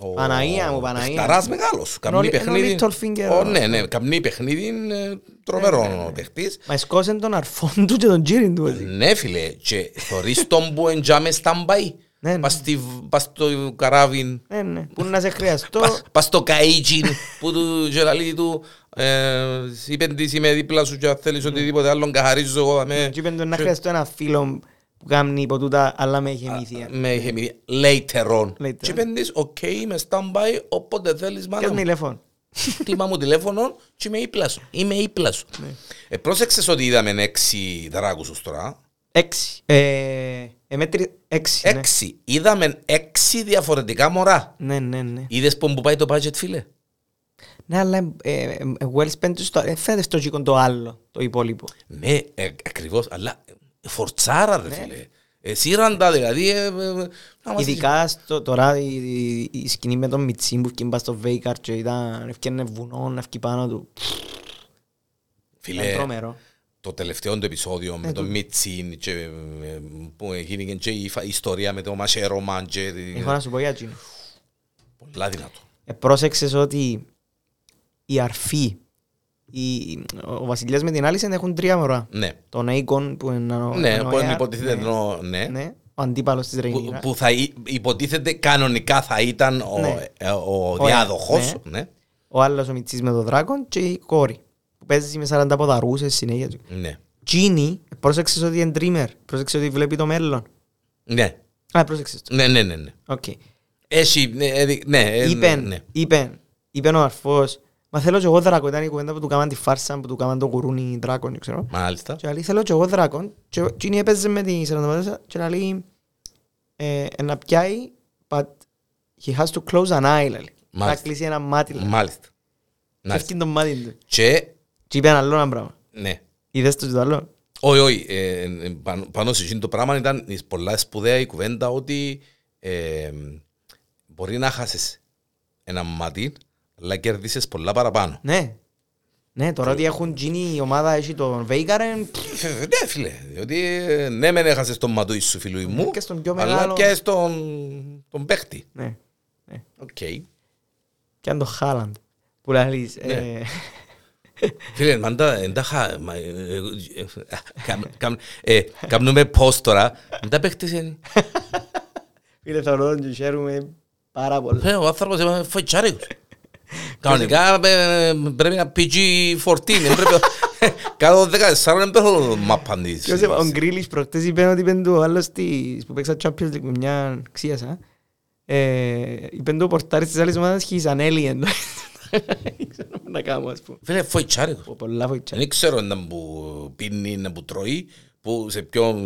Ο Παναγία μου, Παναγία. Παιχταράς μεγάλος. Καμνή Ενώ- ενώ παιχνίδι. Littlefinger, Ω, ο- Ναι, ναι, καμνή παιχνίδι είναι τρομερό ο παίχτης. Μα σκόσεν τον αρφόν του και τον τζύρην του. έτσι. Ναι φίλε, και θωρείς τον που εντιάμε stand-by. Ναι, ναι. Πας στη- Πας στο καράβιν, Ναι, ναι. Πού να σε χρειαστώ. πας- πας στο καΐτζιν που του γελαλεί του ε, είπεν της είμαι δίπλα σου και αν θέλεις οτιδήποτε άλλο καθαρίζω εγώ με, Και είπεν του να χρειαστώ ένα φίλο που κάνει υπό τούτα, αλλά με έχει μύθια. με είχε μιλήσει later on. Later Και on. είπεν της, οκ, είμαι stand-by, όποτε θέλεις μάνα Πιάσ' μου. τηλέφωνο. Τιμά μου τηλέφωνο και είμαι ύπλα σου. Είμαι ύπλα σου. Ναι. Ε, πρόσεξες ότι είδαμε έξι δράκους τώρα. Έξι. Ε, ε, μέτρη- Έξι. ναι. Έξι. Είδαμε έξι διαφορετικά μωρά. Ναι, ναι, ναι. Είδες που πάει το budget φίλε; Ναι, αλλά ε, ε, ε, well spent στο... ε, Φαίνεται στο γίκον το άλλο, το υπόλοιπο. Ναι, ε, ακριβώς, αλλά ε, φορτσάρα Ναι. ρε φίλε. Ε, σύραντα δηλαδή. ε, ε, ε, να μας- Ειδικά στο, τώρα η, η, η σκηνή με τον Μιτσίν που έφυγε στο Βέικαρ και ήταν, έφυγε βουνό, να φύγει πάνω του. Ήταν Φίλε, τρομερό. Το τελευταίο του επεισόδιο με Ε, τον το- Μιτσίν και, ε, που έγινε και η φα- η ιστορία με το Μασέρωμα και Έχω να σου πω για εκείνο. πολλά δυνατό. Ε, πρόσεξες ότι η αρφή η- ο βασιλιάς με την Άλισεν έχουν τρία μωρά. Ναι. Τον Αίκον που είναι ο, Ναι, ο που Aear, υποτίθεται ναι, ενώ- ναι. ναι, ο αντίπαλος της Που, Ρεϊνίρα. που θα εί- υποτίθεται κανονικά θα ήταν ο, Ναι. ε, ο Ο- διάδοχος. ναι. Ναι. Ο άλλος ο Μιτσής με τον Δράκον και η κόρη που παίζεις με 40 ποδαρούσες συνέχεια. Ναι. Τζείνη, πρόσεξες ότι είναι dreamer, πρόσεξες ότι βλέπει το μέλλον. Ναι. Α, πρόσεξες το. Ναι, ναι, ναι. ναι. Οκ. Έχει, ναι, ε, δι- ναι, ε, Είπεν, ναι. είπεν, είπεν ο αρφός, μα θέλω και εγώ δράκο, ήταν η κουβέντα που του κάμαν τη φάρσα, που του κάμαν το κουρούνι δράκον, ξέρω. Μάλιστα. Και λέει, θέλω και εγώ δράκον. Και ο- εκείνη έπαιζε με τη 44 και λέει, ε, ε, να πιάει, but he has to close an eye, λέει. Να Μάλιστα. κλείσει ένα μάτι, λέει. Μάλιστα. Και Μάλιστα. έφτιανε το μάτι του. Και, Και είπε ένα άλλο ένα πράγμα. ναι. Είδες το και το άλλο. Όχι, όχι. ε, ε, πάνω- Πάνω σε εκείνο το πράγμα ήταν η πολλά σπουδαία η κουβέντα ότι ε, μπορεί να χάσεις ένα μάτι, αλλά κερδίσεις πολλά παραπάνω. Ναι. Ναι, τώρα ότι έχουν γίνει η ομάδα, έχει τον Βέικαρεν, Ε, Ναι, φίλε, διότι ε, ναι, μεν έχασες τον ματούι σου φίλου μου, και στον πιο αλλά μεγάλο- και στον τον παίχτη. ναι. ναι. Οκ. Και αν το Χάλαντ, που λέει, Ναι. ε, Φίλε, μάντα, εν τα χα... μα, ε, ε, ε, καμ- καμ- ε, Κάνουμε post τώρα, εν τα παίχτες είναι. φίλε θα ρωτώ και χαίρομαι πάρα πολύ. Ε, Ο άνθρωπος είναι φοητσάρικος. Κανονικά ε, πρέπει να PG-14. δεν πρέπει- Κάτω 14 δεν πέφτω μάπαν της. Ποιος είπε, ο Γκρίλης προχτές είπε ότι είπε του ο άλλος της- που παίξα Champions League με μια ξίασα. Ε, είπε του ο πορτάρις της άλλης ομάδας he's an alien. Δεν ξέρω τι να κάνω ας πούμε. Φίλε, φοητσάρικος. Πω, Πολλά βοηθά. Δεν ξέρω να που πίνει, να που τρώει, που σε ποιο,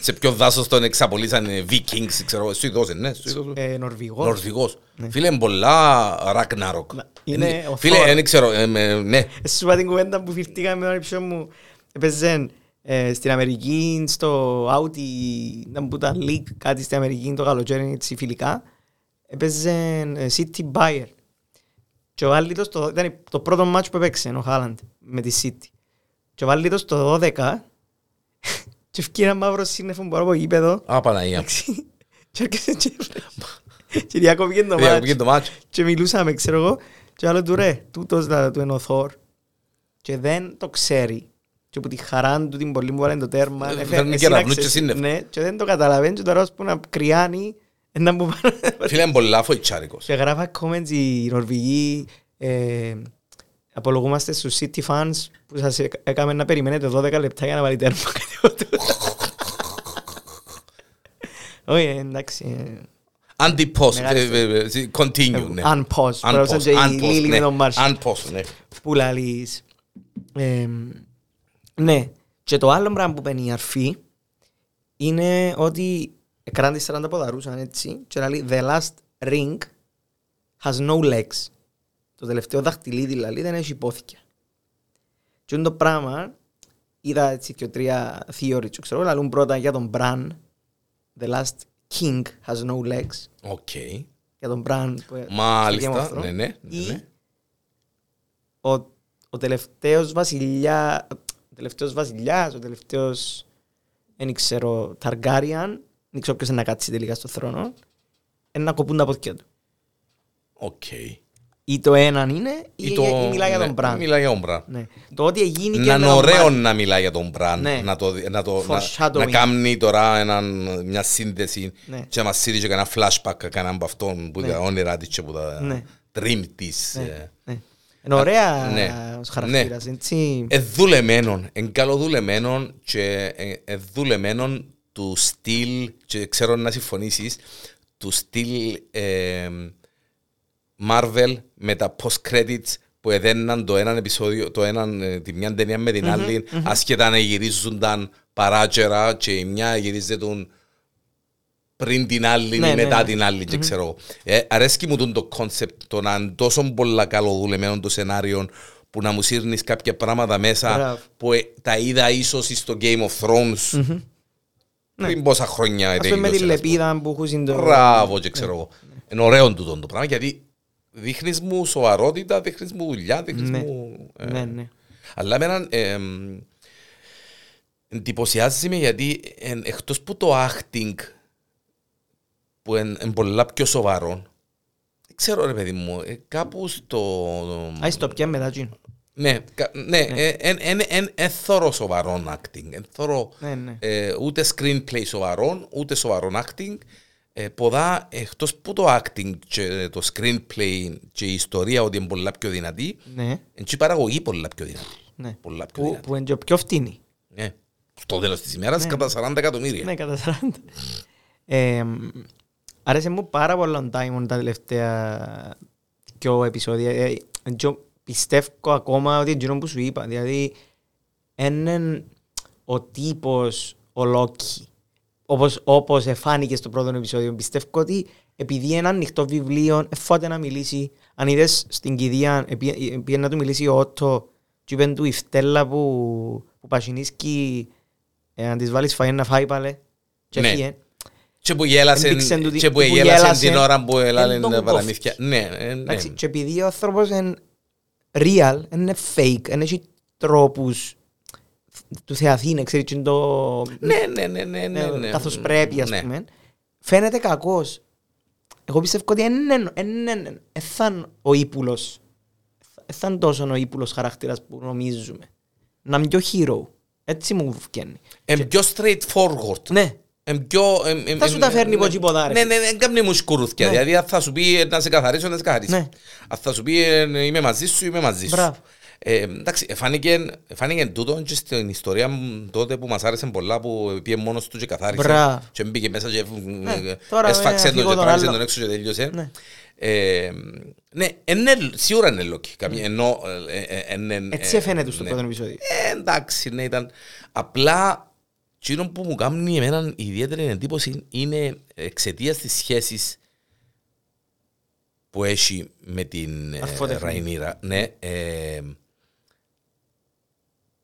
σε ποιο δάσος τον εξαπολύσανε Vikings, ξέρω, Σουηδός, είναι, ναι, Σουηδός. Ε, Νορβηγός. Νορβηγός. Φίλε, είναι πολλά Ragnarok. είναι ο Φίλε, Thor. δεν ξέρω, ε, με- ναι. Ε, Σου είπα την κουβέντα που φυρτήκαμε με τον ύψο μου. Έπαιζε ε, στην Αμερική, στο Audi, να που ήταν league, κάτι στην Αμερική, το καλοκαίρι, έτσι φιλικά. Έπαιζε ε, City Bayer. Και ο Βάλιτος, το, ήταν το πρώτο μάτσο που έπαιξε ο Χάλαντ με τη City. Και ο Βάλιτος το 12 και ευκεί ένα μαύρο σύννεφο που από γήπεδο Α, Παναγία. εντάξει, και έρχεσαι και και διακόπηκε το Πήγε μάτσο το μάτσο. και μιλούσαμε, ξέρω εγώ, και άλλος του ρε, τούτος να του είναι ο Θόρ. Και δεν το ξέρει. Και από τη χαρά του την πολύ μου βάλει το τέρμα. Ε, έφερε- φέρνει εσύναξε- κεραυνούς και σύννεφα. Ναι, και δεν το καταλαβαίνει και τώρα ως που να κρυάνει, να μου πάρει. Φίλε, είναι πολλά φοητσάρικος. Και γράφα comments οι Νορβηγοί, ε, απολογούμαστε στους City fans που σας έκα- έκαμε να περιμένετε 12 λεπτά για να βάλει τέρμα. κάτι τέτοιο. Όχι, ε, εντάξει. ε, Anti-post, Μεγάλη ε, ε, ε, continue, ναι. Unpause. Unpause, Πρέπει και η unpause, Λίλη ναι. με τον Μάρσ. Unpause, ναι. που λαλείς. Ε, ναι. Και το άλλο πράγμα που παίρνει η αρφή είναι ότι έκαναν τις 40 ποδαρούσαν έτσι και λέει the last ring has no legs. Το τελευταίο δαχτυλίδι δηλαδή δεν έχει υπόθηκε. Και είναι το πράγμα είδα έτσι και τρία theory και ξέρω λαλούν πρώτα για τον Bran the last king has no legs Οκ. για τον Bran που- στο Game of Μάλιστα, Thrones. ναι, ναι. ναι, Ή ναι. ο, ο τελευταίος βασιλιά, ο τελευταίος βασιλιάς, ο τελευταίος, δεν ξέρω, Ταργκάριαν, δεν ξέρω ποιος είναι να κάτσει τελικά στο θρόνο, είναι να κοπούν τα πόδια του. Οκ. Ή το έναν είναι, ή, Ή το- ή μιλάει για ναι, τον Μπραν. Μιλάει για τον Μπραν. Ναι. Το ότι γίνει και Να είναι με τον ωραίο Μπραν- να μιλάει για τον Μπραν. Ναι. Να, το, να, το, να, Foreshadowing. να κάνει τώρα έναν, μια σύνδεση Ναι. και να μας στείλει και ένα flashback κανέναν από αυτόν που Ναι. τα όνειρά της και που τα Ναι. dream της. Ναι, ε. ναι. Είναι ωραία ναι. ως χαρακτήρας, έτσι. Ε, δουλεμένον, εν καλοδουλεμένον και ε, ε, δουλεμένον του στυλ, και ξέρω να συμφωνήσεις, του στυλ ε, Marvel με τα post-credits που έδαιναν το έναν επεισόδιο, το έναν, ε, τη μια ταινία με την άλλη, άσχετα να γυρίζονταν παράτσερα και η μια γυρίζεται πριν την άλλη Ναι, ή ναι, μετά ναι. την άλλη και ξέρω. εγώ. Ε, αρέσκει μου τον το concept το να είναι τόσο πολλά καλοδουλεμένο το σενάριο που να μου σύρνεις κάποια πράγματα μέσα Μπράβο. που ε, τα είδα ίσως στο Game of Thrones πριν πόσα χρόνια Ας πούμε με τη τελείωσε, ας πούμε. λεπίδα που έχουν συντο... Μπράβο και ξέρω εγώ. Είναι ωραίο τούτο το πράγμα γιατί δείχνεις μου σοβαρότητα, δείχνεις μου δουλειά, δείχνεις Ναι. μου... ε, Ναι, ναι. αλλά εμένα ε, εμ, εντυπωσιάζει με γιατί εν, εκτός που το acting που είναι εν πολλά πιο σοβαρό δεν ξέρω ρε παιδί μου, ε, κάπου στο... Άι στο πια μετά τζιν. Ναι, κα- ναι, εν θωρώ σοβαρό acting. Εν θωρώ Ναι, ναι. ε, ούτε screenplay σοβαρό, ούτε σοβαρό acting. Ε, ποδά, εκτός που το acting και το screenplay και η ιστορία ότι είναι πολλά πιο δυνατή, Ναι, είναι και η παραγωγή πολλά πιο δυνατή. ναι. Πολλά πιο Που, δυνατή. που είναι και πιο φτηνή. Ναι. Στο τέλος της ημέρας κατά 40 εκατομμύρια. Ναι, κατά 40. Ε, άρεσε μου πάρα πολύ ο Diamond τα τελευταία δυο επεισόδια. Ε, και πιστεύω ακόμα ότι είναι εκείνο που σου είπα. Δηλαδή, είναι ο τύπος ο Λόκι. Όπως, όπως εφάνηκες στο πρώτο επεισόδιο. Πιστεύω ότι επειδή είναι ένα ανοιχτό βιβλίο, εφότε να μιλήσει. Αν είδες στην κηδεία, επή- πήγε να του μιλήσει ο Ότο και είπε του η φτέλα που, που πασινίσκει ε, αν της βάλεις φαΐ να φάει πάλι. Και Ναι. έφυγε. Και που γέλασε, Έμπηξεν του τη- και που που γέλασε γέλασε, την ώρα που εν έλαλε τον τα κόφτεις. παραμύθια. Ναι, ε, ναι. Εντάξει, και επειδή ο άνθρωπος είναι real, είναι fake, δεν έχει τρόπους του Θεαθήνε, ξέρεις, και είναι το... Ναι, ναι, ναι, ναι, ναι, ναι. καθώς πρέπει, ας Ναι. πούμε. Φαίνεται κακός. Εγώ πιστεύω ότι δεν θα είναι ο ύπουλος. Δεν θα είναι τόσο ο ύπουλος χαρακτήρας που νομίζουμε. Να είναι πιο hero. Έτσι μου βγαίνει. Είναι πιο straightforward. Ναι. Εν πιο, εμ, εμ, Θα σου εμ, τα φέρνει ναι, από εκεί ποδά, ρε Ναι, φίλε. ναι, δεν κάνει μου σκουρούθκια. Ναι. Δηλαδή, αν θα σου πει ε, να σε καθαρίσω, να σε καθαρίσει. Ναι. Αν θα σου πει ε, είμαι μαζί σου, είμαι μαζί σου. Μπράβο. Ε, εντάξει, εφάνηκε, εφάνηκε τούτο και στην ιστορία μου τότε που μας άρεσε πολλά που πήγε μόνος του και καθάρισε Μπράβο. και μπήκε μέσα και ε, τώρα έσφαξε με τον και αφήγω τον τράβηξε άλλο. τον έξω και τελείωσε. Ναι. Ε, ναι, είναι, σίγουρα είναι λόκι. Καμία- Ενώ, ε, ε, ε, είναι- Έτσι ε, έφαινε τους στο ναι. πρώτο επεισόδιο. Ε, εντάξει, ναι, ήταν. Απλά, εκείνο που μου κάνει εμένα ιδιαίτερη εντύπωση είναι εξαιτίας της σχέσης που έχει με την ε, Αρφότεχνη. Ραϊνίρα. Ναι, ε,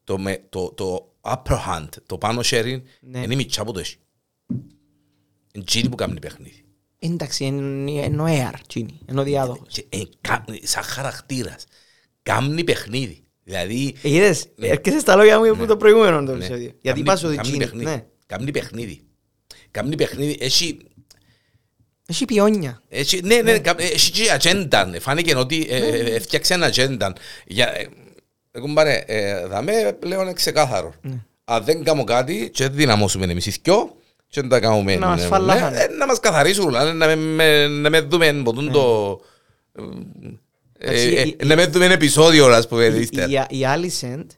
το, με, το, το upper hand, το πάνω sharing, Ναι. είναι η μητσά που το έχει. Είναι εκείνη που κάνει παιχνίδι. Εντάξει, είναι είναι ο air, τσίνη, είναι ο διάδοχος. Και, ε, κα- σαν χαρακτήρας. Κάνει παιχνίδι. Δηλαδή, Ε, Είδες, Ναι. έρχεσαι στα λόγια μου από το προηγούμενο το Ναι. επεισόδιο. Γιατί Κάμνει- πας ότι κάμνει τσίνη, παιχνίδι. ναι. Κάμνει παιχνίδι. Κάμνει παιχνίδι. Έχει, Έχει πιόνια. έχει, ναι, ναι, κα- έχει και ατζέντα. Φάνηκε ότι ε, ε, ε, έφτιαξε ένα ατζέντα. Για, ε, εγώ πάρε, ε, θα με πλέον είναι ξεκάθαρο. Αν δεν κάνω κάτι και δεν δυναμώσουμε εμείς οι δυο και δεν τα κάνουμε. Να μας ε, φαλάχανε. ναι, ε, Να μας καθαρίσουν, να, να, με- με- να με δούμε ποτούν το... ε, Εντάξει, ε, η- ε, Να με δούμε ένα επεισόδιο, ας πούμε, Η- ύστερα. Η η Άλισεντ,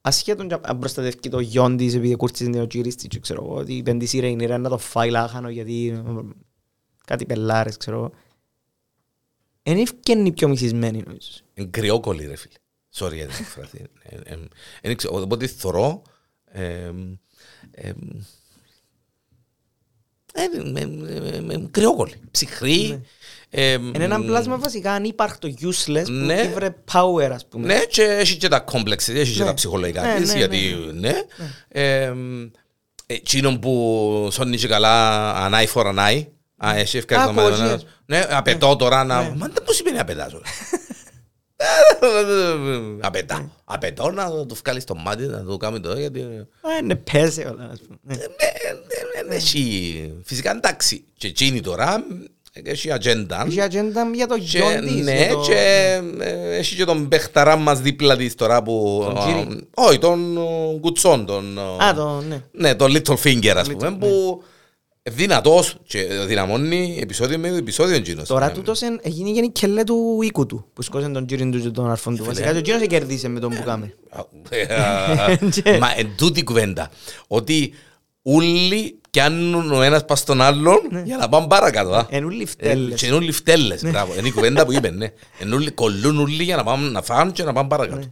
ασχέτων και αν προστατεύει το γιον της επειδή κούρτισε την οτζήριστη και ξέρω εγώ, ότι η πεντήση ρε είναι να το φάει λάχανο γιατί ε, κάτι πελάρες ξέρω εγώ. Είναι ευκαινή πιο μισισμένη νομίζω. Είναι κρυόκολλη ρε φίλε. Sorry για την εκφράση. Ε, ε, ε, δεν ξέρω, Οπότε θωρώ. Ε, ε, ε, ε, ε, ε, Κρυόκολλη. Ψυχρή. ε, Είναι ένα πλάσμα βασικά ανύπαρκτο, useless, που Ναι. ήβρε power ας πούμε. Ναι, και έχει και τα κόμπλεξ, έχει και Ναι. τα ψυχολογικά Ναι, της, ναι, γιατί ναι. Ε, Εκείνον που σώνει και καλά ανάει for ανάει. Α, εσύ ευχαριστώ. Άκουω, μάνα, εσύ. Ναι, απαιτώ τώρα να... Ναι. Μα δεν πώς σημαίνει απαιτάς. Απαιτά. Απαιτώ να το βγάλεις στο μάτι, να το κάνει το γιατί... Α, Είναι πέσε όλα ας πούμε. Ναι. Δεν έχει... Φυσικά εντάξει. Και εκείνη τώρα έχει ατζέντα. Έχει ατζέντα για το Και, γιον της. ναι, για το- και ε, έχει και τον παιχταρά μας δίπλα της τώρα που... Τον α, Τζίρι. Όχι, τον ε, Κουτσόν, τον... ε, Α, το, ναι. Ναι, τον Little Finger, ας πούμε, Little, που δυνατός και δυναμώνει επεισόδιο με επεισόδιο εκείνος. Τώρα Ναι. τούτος εν- έγινε και η κελέ του οίκου του, που σκόσαν τον τζίριν του και τον αρφόν του. Βασικά και εκείνος κερδίσε με τον που κάμε. Α, Μα εν τούτη κουβέντα, ότι όλοι πιάνουν ο ένας πας στον άλλον για να πάνε παρακάτω. α. Εν ούλοι Ε, φτέλες. Και είναι όλοι φτέλες, μπράβο. Είναι η κουβέντα που είπες, ναι. Εν όλοι κολλούν όλοι για να πάνε να φάνε και να πάνε παρακάτω.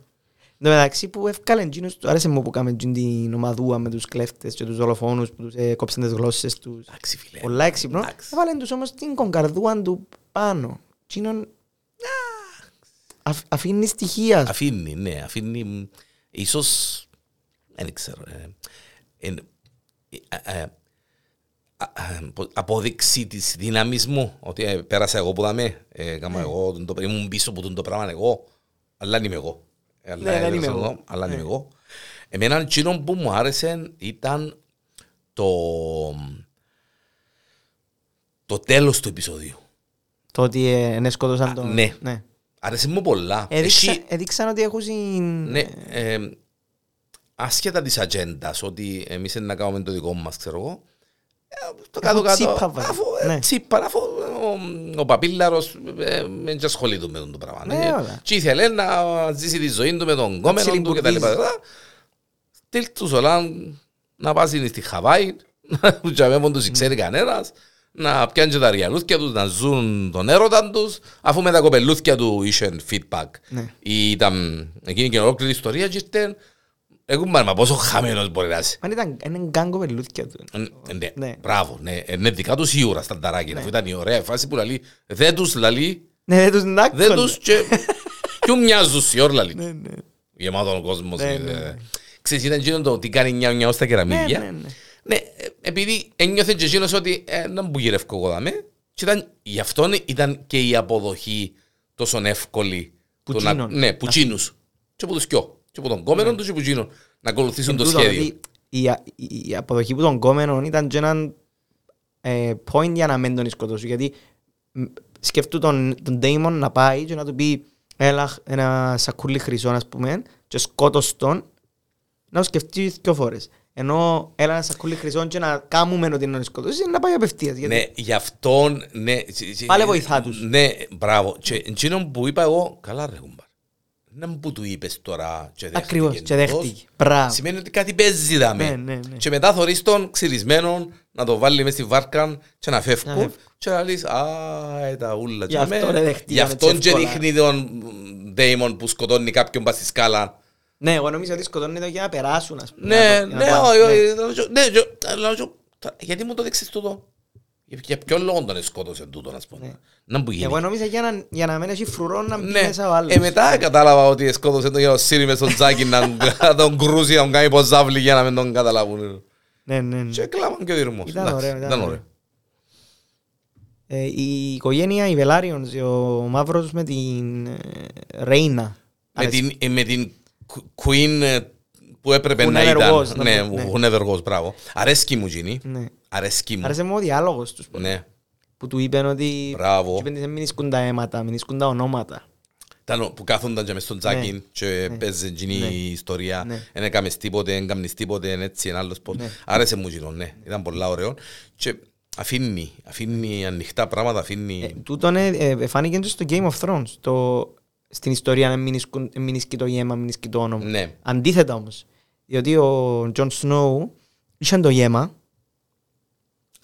Εν τω μεταξύ που εύκαλε εκείνος, του άρεσε μου που κάμε εκείνη την ομαδούα με τους κλέφτες και τους δολοφόνους που τους ε, κόψαν τις γλώσσες τους. Εντάξει, φίλε. Πολλά έξυπνο. Εντάξει. Έβαλε τους όμως την κονκαρδούα του πάνω. Εκείνον αφ- αφήνει στοιχεία. Αφήνει, ναι, αφήνει. μ, Ίσως. Δεν ξέρω. ε, εν- ε, ε, α- α, πο- απόδειξη της δύναμης μου ότι ε, πέρασα εγώ που δαμέ έκανα εγώ τον το- ήμουν πίσω από τον το πράγμα εγώ αλλά δεν είμαι εγώ Ε, αλλά Ναι, δεν ε, είμαι ξέρω, εγώ. αλλά δεν Ναι. είμαι εγώ εμένα εκείνο που μου άρεσε ήταν το το τέλος του επεισοδίου Το ότι ε, ναι, σκότωσαν τον... ναι. Ναι. Άρεσε μου πολλά. Έδειξα- Έχει- Έδειξαν ότι έχουν συν... Ναι, ε, άσχετα της ατζέντας ότι εμείς είναι να κάνουμε το δικό μας, ξέρω εγώ. Ε, Το Αφού κάτω-κάτω, τσίπα βάζει. αφού, ε, Ναι. τσίπα, αφού ο, ο Παπίλαρος ε, δεν ασχολείται με τον το πράγμα. Ναι, Ε, όλα. Και ήθελε να ζήσει τη ζωή του με τον κόμενο του και τα λοιπά. τσιλιμπουρδίζει. Στείλ τους όλα να πάσει στη Χαβάη, που τζαμέ μόνο τους ξέρει κανένας, να πιάνουν και τα ριαλούθια τους, να ζουν τον έρωτα τους, αφού με τα κοπελούθια του είχαν feedback. Ναι. Ήταν εκείνη και ολόκληρη ιστορία και ήρθε, εγώ μα πόσο χαμένος μπορεί να είσαι. Αν ήταν είναι γκάγκο πελούθια του. Ε, Ναι, Ναι. μπράβο, ναι, είναι δικά τους σίγουρα στα ταράκια, αφού ήταν η ωραία φάση που λαλεί, δεν τους λαλεί, Ναι, δεν τους νάκκον. δεν τους και ποιου μοιάζουν σιόρ λαλεί. Ναι, ναι. Γεμάτο ο κόσμος. Ναι, ε, ναι, ε. ναι. Ξέρεις, ήταν εκείνο το τι κάνει νιάου νιάου στα Ναι, κεραμίδια. ναι, ναι. Ναι, ε, επειδή ένιωθε και εκείνος ότι ε, να μου γυρεύκω εγώ δαμέ. Και ήταν, γι' αυτό ήταν και η αποδοχή τόσο εύκολη. Που Το να- τσίνων. Ναι, που τσίνους. Και από τους κοιό. Και από τον κόμενο τους και που τσίνων. Να ακολουθήσουν Εν το τούτο, σχέδιο. ότι Η, α- η- η αποδοχή που των κόμενων ήταν και έναν ε, point για να μην τον σκοτώσουν. Γιατί μ, σκεφτού τον, τον Damon να πάει και να του πει έλα ένα σακούλι χρυσό ας πούμε και σκότως τον να το σκεφτεί δυο φορές. Ενώ έλα ένα σακούλι χρυσό και να κάνουμε ότι να τον σκοτώσεις να πάει απευθείας. Γιατί... Ναι, γι' αυτόν, ναι. τσι- τσι- Πάλε βοηθά τους. Ναι, μπράβο. Και εκείνο που είπα εγώ, καλά ρε κουμπάρ. Να μου που του είπες τώρα και δέχτηκε. Ακριβώς, και τούτος, δέχτηκε. Μπράβο. Σημαίνει ότι κάτι παίζει δάμε. Ναι, ναι, ναι. Και μετά θωρείς τον ξυρισμένο να το βάλει μες στη βάρκα και να Να φεύγουν φεύγουν. και να λες «Α, ε, τα ούλα». Γι' Και αυτό με- ρε δεχτήκαμε Γι' αυτόν έτσι και εύκολα. δείχνει τον Ντέιμον που σκοτώνει κάποιον πας στη σκάλα. Ναι, εγώ νομίζω ότι σκοτώνει το για να περάσουν ας πούμε. Ναι, να το- ναι, να το- όχι, ναι. όχι, ναι, και- αλλά και- γιατί μου το δείξεις τούτο; Για- Για ποιον λόγο τον σκότωσε τούτο, ας πούμε; Να μου γίνει. Εγώ νόμιζα για να, για να μην έχει φρουρό να μπει Ναι, μέσα ο άλλος. ε, μετά κατάλαβα ότι σκότωσε τον για να σύρει μες στον τζάκι να να τον κρούσει, να τον κάνει ποζάβλη για να μην τον καταλάβουν. Ναι, ναι, ναι. Και κλάμαν και ο δειρμός. Ήταν Εντάξει, ωραίο, ήταν Ήταν ωραίο. ωραίο. Ε, η οικογένεια, οι Βελάριονς, ο Μαύρος με την ε, Ρέινα. Με την, ε, με την Queen ε, που έπρεπε Που να είναι ήταν. ενεργός, να Ναι, πω, ναι. που είναι ενεργός, μπράβο. Αρέσκει μου γίνει. Ναι. Αρέσκει μου. Άρεσε μου ο διάλογος τους. Ναι, Που του είπαν ότι... Μπράβο. Του είπαν ότι μην ισκούν τα αίματα, μην ισκούν τα ονόματα. Ήταν ο- που κάθονταν και μες στον τζάκι Ναι. και Ναι. παίζε εκείνη Ναι. η ιστορία. Ναι. Δεν έκαμες τίποτε, δεν έκαμνες τίποτε, εν έτσι, ένα άλλος πώς. Ναι. Άρεσε μου εκείνο, ναι. Ήταν πολλά ωραίο. Και αφήνει, αφήνει ανοιχτά πράγματα, Ε, αφήνει... τούτον ε, ε, φάνηκε και στο Game of Thrones. Το, στην ιστορία να μην ισκούν- μην ισκεί το γέμα, μην ισκεί το όνομα. Ναι. Αντίθετα όμως. Διότι ο Τζον Σνόου είχε το γέμα,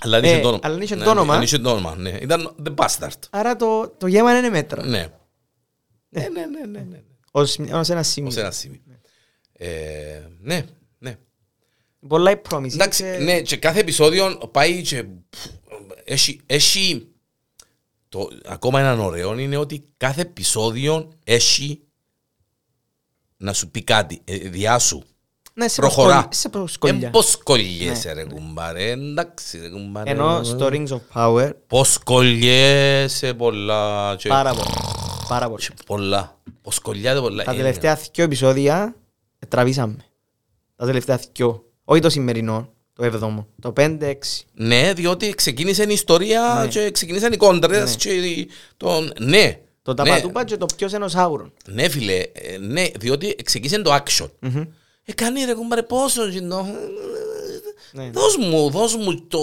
Αλλά δεν Ε, είχε το όνομα. αλλά δεν είχε Ναι, το όνομα. δεν είχε το όνομα, ναι. Ήταν The Bastard. άρα το, το γέμα είναι μέτρα. Ναι. Ναι, ναι, ναι, ναι, ναι. Ως, ως ένα σημείο. Ως ένα σημείο. Ε, Ναι, ναι. Πολλά η promise. Εντάξει, και- ναι, και κάθε επεισόδιο πάει και πφ, έχει, έχει το, ακόμα έναν ωραίο είναι ότι κάθε επεισόδιο έχει να σου πει κάτι, ε, διά σου. Ναι, σε προχωρά. προσκολ- Σε προσκολιά. Ε, πώς κολλιέσαι Ναι, ρε κουμπάρε, εντάξει ρε κουμπάρε. Ενώ στο Rings of Power Πώς κολλιέσαι πολλά και πάρα πολλά. Πάρα πολλά. και πολλά. Πώς κολλιάται πολλά. Τα Ε, τελευταία δυο επεισόδια ε, τραβήσαμε. Τα τελευταία δυο. Όχι το σημερινό, το έβδομο. Το 5-6. Ναι, διότι ξεκίνησε η ιστορία Ναι. και ξεκίνησαν οι κόντρες Ναι. και οι- τον... Ναι. Το ναι. ταπατούπα και το ποιος είναι ο Σάουρον. Ναι, φίλε, ε, ναι, διότι ξεκίνησε το action. Μμμ. Ε, κάνει ρε κουμπάρε πόσο γίνω. Ναι. Δώσ' μου, δώσ' μου το...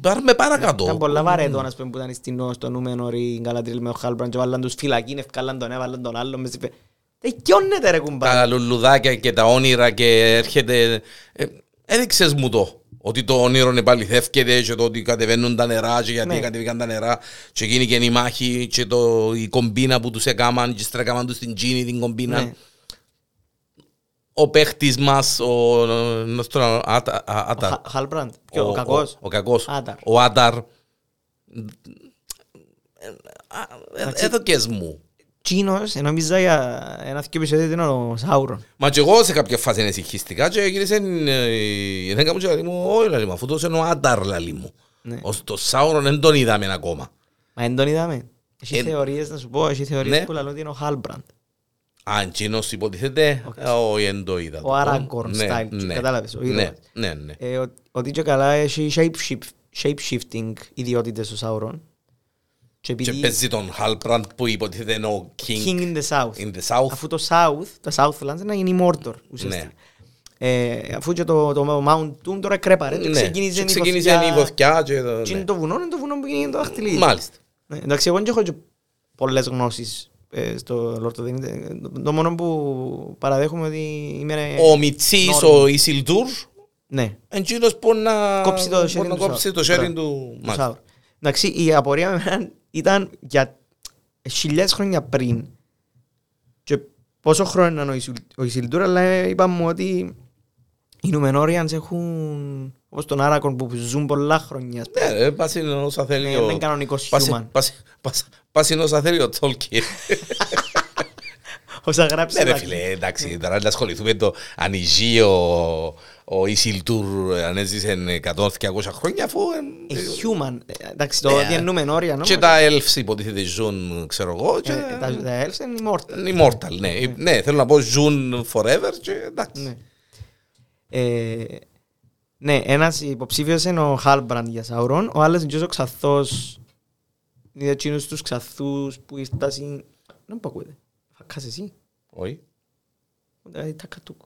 Πάρμε παρακάτω. Ήταν πολλά βαρετό, ας πούμε, που ήταν στην στο Νούμενορ η Γκαλατρίλ με ο Χάλμπραντς και βάλαν τους φυλακήν, ευκάλαν τον, έβαλαν τον άλλον. μες στη- Τελειώνεται ρε κουμπάρε. Τα λουλουδάκια και τα όνειρα και έρχεται... Ε, έδειξες μου το. Ότι το όνειρο επαληθεύκεται και το ότι κατεβαίνουν τα νερά και γιατί Ναι. κατεβήκαν τα νερά και γίνηκε η μάχη και το, η κομπίνα που τους έκαναν και στρέκαμαν τους στην τζίνη την κομπίνα. Ναι. Ο παίχτης μας, ο... νος τώρα, Άτα- Α- Ο Άταρ. Χα- Χάλμπραντ. Ποιο, ο κακός; Ο, ο κακός. Άταρ. Ο Άταρ. Έδωκες μου. Τσίνος, ε, νόμιζα για ένα δυο επεισόδια ήταν ο Σάουρον. Μα και εγώ σε κάποια φάση ενεσυχίστηκα και γύρισε ε, η γυναίκα μου και λέει μου, όχι λαλή μου, αφού τόσο είναι ο Άταρ λαλή μου. Ναι. Ως το Σάουρον δεν τον είδαμε ακόμα. Μα δεν τον είδαμε. Έχει Ε, θεωρίες, να σου πω, έχει θεωρίες ναι. που λαλούν ότι είναι ο Χάλμπραντ. Αν εκείνος υποτίθεται, ε, όχι δεν το είδα. Ο Aragorn Ναι, style, ναι. κατάλαβες, ο Ναι, ήρωας. ναι, ναι. Ε, ο- Ότι και καλά έχει shape-shift- shape-shifting ιδιότητες ο Σάουρον. Και Και επειδή παίζει τον Halbrand που υποτίθεται είναι ο King, King in the South. in the South. Αφού το South, το Southlands είναι γίνει Mordor ουσιαστικά. Ε, αφού και το, το Mount Doom τώρα κρέπαρε, και Ναι, ξεκίνησε, και ξεκίνησε η βοθιά και το... Και ναι. είναι το βουνό, είναι το βουνό που γίνει το δαχτυλίδι. Μάλιστα. Ναι, εντάξει, εγώ δεν έχω και πολλές γνώσεις ε, στο Lord of the Rings. Το- Το μόνο που παραδέχομαι ότι είμαι... Ο Μιτσής, Norman. ο Ισιλντούρ, Ναι, εκείνος που να Κόψει το μπορεί χέρι να του κόψει Σάουρ. το χέρι Μπράβο. του. το Μάλιστα. Σάουρ. Εντάξει, η απορία με εμένα ήταν για χιλιάδες χρόνια πριν. Και πόσο χρόνο είναι ο Ισιλ- ο Ισιλντούρ, αλλά ε, είπαμε μου ότι οι Νουμενόριανς έχουν, όπως τον Άρακον που ζουν πολλά χρόνια. ας πούμε. Ναι, ρε, πας είναι όσα θέλει Ναι, ο... είναι κανονικός πας- human. πας- πας- Πας είναι όσα θέλει ο Τόλκιν. Όσα γράψει. Ναι ρε τα- φίλε, εντάξει, τώρα να ασχοληθούμε το αν ζει ο, ο Ισιλτούρ αν έζησε 100-200 χρόνια αφού... ε, Ε, Human. Ε, Εντάξει, το Ναι. ότι είναι Νουμενόρια, Και τα elves υποτίθεται ζουν, ξέρω εγώ, και... Ε, Τα τα elves είναι immortal. Immortal, ναι. Ναι, θέλω να πω ζουν forever και εντάξει. Ναι. Ε, ναι, ένας υποψήφιος είναι ο Χάλμπραντ για Σαουρόν, ο άλλος είναι και ο Ξαθός. Είναι εκείνους τους Ξαθούς που ήρθαν... Δεν που ακούτε. Φακάς εσύ. Όχι. Δηλαδή τα κατούκ.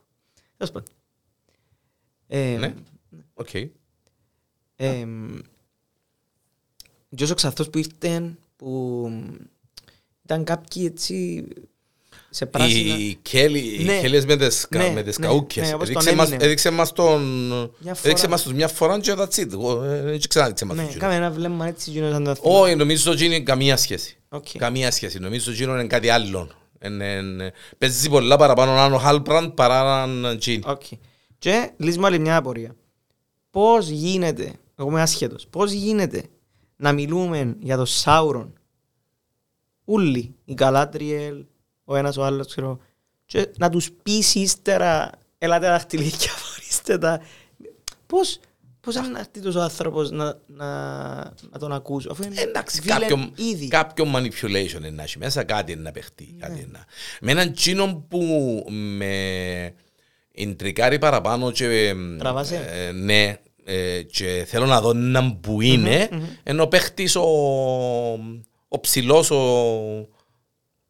Τέλος πάντων. Ε, Ναι. Οκ. ε, και ο Ξαθός που ήρθαν που ήταν κάποιοι έτσι σε πράσινα. Οι Κέλι- Ναι. οι Κέλιες με τις κα- Ναι, με τις ναι, καούκες. ναι, όπως τον Έδειξε μας- Eminem. Έδειξε μας τον... Μια φορά. Έδειξε μας τους μια φορά και that's it. Εγώ, ε, Δεν ξανά έδειξε μας Ναι, τους. κάμε ένα βλέμμα έτσι γίνονται σαν το θυμάμαι. Όχι, νομίζω ότι είναι καμία σχέση. Οκ. Καμία σχέση. Νομίζω ότι είναι κάτι άλλο. Είναι- είναι- Παίζει πολλά παραπάνω να είναι ο Χάλμπραντ παρά να είναι Τζιν. Οκ. Και λύσουμε άλλη μια απορία. Πώς γίνεται, εγώ είμαι άσχετος, πώς γίνεται να μιλούμε για το Σάουρον; Ούλοι, η Καλάτριελ, ο ένας ο άλλος, ξέρω, και να τους πεις ύστερα, ελάτε δαχτυλίδια, φορήστε τα. Πώς, πώς είναι να έρθει τόσο άνθρωπος να, να, να τον ακούσω, αφού είναι Εντάξει, villain κάποιο, ήδη. κάποιο manipulation είναι να έχει μέσα, κάτι είναι να παιχτεί. Κάτι είναι να... Με έναν τσίνο που με εντρικάρει παραπάνω και... Τραβάσαι. ε, ναι, ε, και θέλω να δω έναν που είναι, ενώ παίχτης ο, ο ψηλός, ο,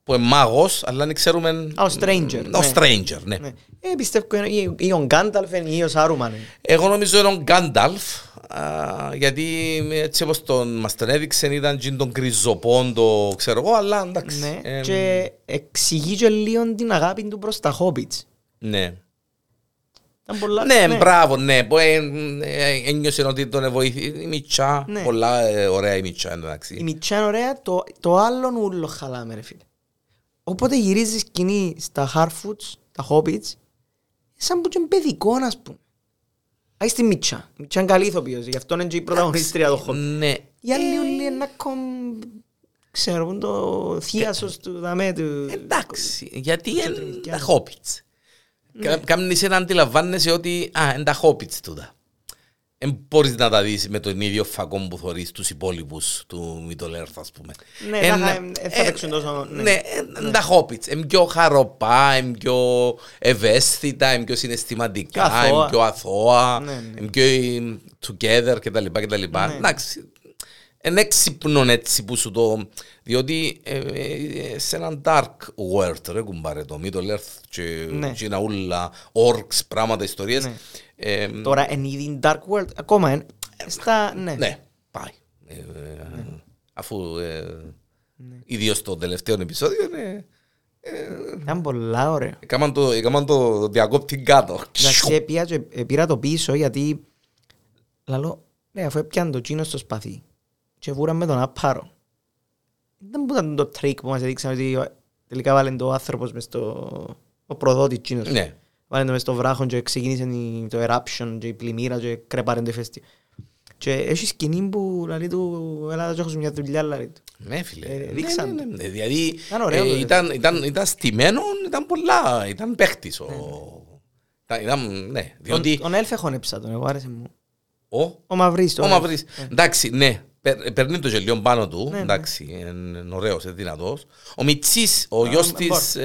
που είναι μάγος, αλλά δεν ξέρουμε... Α, ο Stranger, Ο ναι. Stranger, ναι. Ναι. Ε, πιστεύω είναι ή- ή ο Γκάνταλφ είναι ή ο Σάρουμαν. είναι. Εγώ νομίζω είναι ο Γκάνταλφ, α, γιατί έτσι όπως τον μας τον έδειξε ήταν και τον κρυζοπόντο, ξέρω εγώ, αλλά εντάξει. Ναι, ε, και εξηγεί και λίγο την αγάπη του προς τα Hobbits. ναι. Ήταν πολλά... Ναι, μπράβο, ναι. που, ε, ε, Ένιωσε ότι τον βοήθησε η Μιτσά. Ναι. Πολλά ε, ωραία η Μιτσά Η εντάξει. Μιτσά είναι ωραία, το, το άλλον ούλο χαλάμε ρε φίλε. Οπότε γυρίζεις σκηνή στα Harfoots, τα Hobbits, σαν που και είναι παιδικό ας πούμε. Άι στη Μιτσά. Η Μιτσά είναι καλή ηθοποιός, γι' αυτό είναι και η πρωταγωνίστρια των Hobbits. Ναι. Οι άλλοι όλοι είναι ακόμη, ξέρω, που είναι το θείασος του δαμέ του. Εντάξει, γιατί είναι Κεντρική τα Hobbits. Κα- Κάμνεις να αντιλαμβάνεσαι ότι α, είναι τα Hobbits τούτα. Δεν μπορείς να τα δεις με τον ίδιο φακό που θωρείς τους υπόλοιπους του Middle-earth, ας πούμε. Ναι, Εν- θα- ε, ε, θα ε, παίξουν τόσο, ναι. Ναι, είναι τα Hobbits. Είναι πιο χαροπά, είναι πιο ευαίσθητα, είναι πιο συναισθηματικά, Πιο αθώα. είναι πιο αθώα, Ναι, ναι. είναι πιο ε, together κτλ. κτλ. Ναι. Εντάξει, είναι έξυπνο έτσι που σου το... Διότι ε, ε, σε έναν dark world, ρε κουμπάρε, το Middle Earth και, Ναι. και είναι ούλα orcs, πράγματα, ιστορίες. Ναι. Ε, Τώρα είναι ήδη Dark World, ακόμα είναι. Στα, ναι. ναι, πάει. Ε, ε, Αφού ε, ιδίως στο τελευταίο επεισόδιο είναι... Ήταν πολλά ωραία. Έκαναν το, έκαναν το διακόπτη κάτω. Εντάξει, έπια και ε, πήρα το πίσω γιατί λαλό, ναι, αφού έπιαν το τσίνο στο σπαθί και βούραν με τον απάρο. Δεν που ήταν το τρίκ που μας έδειξαν ότι ο- τελικά βάλεν το άνθρωπος μες στο... ο προδότης τσίνος. Ναι. Βάλεν το μες στο βράχο και ξεκίνησε η- το eruption και η πλημμύρα και κρέπαρεν το ηφαίστειο. Και έχεις σκηνή που λέει του, έλα και έχω σου μια δουλειά, λέει του. Ναι, φίλε. Ε, Ναι, δείξαν ναι, το. ναι, ναι. Δηλαδή, Ήταν ωραίο ε, το ήταν, ήταν, ήταν στημένο, ήταν πολλά, ήταν παίχτης. Ναι, Ο... Ήταν, ήταν, ναι, διότι Τον Έλφε χωνέψα τον, εγώ άρεσε μου. ο, Ο Μαυρής. ο Μαυρής, εντάξει, ναι, παίρ- παίρνει το γελιό πάνω του, Ναι, ναι. εντάξει, είναι ωραίος, είναι δυνατός. Ο Μιτσής, ο Α, γιος μπορώ. της,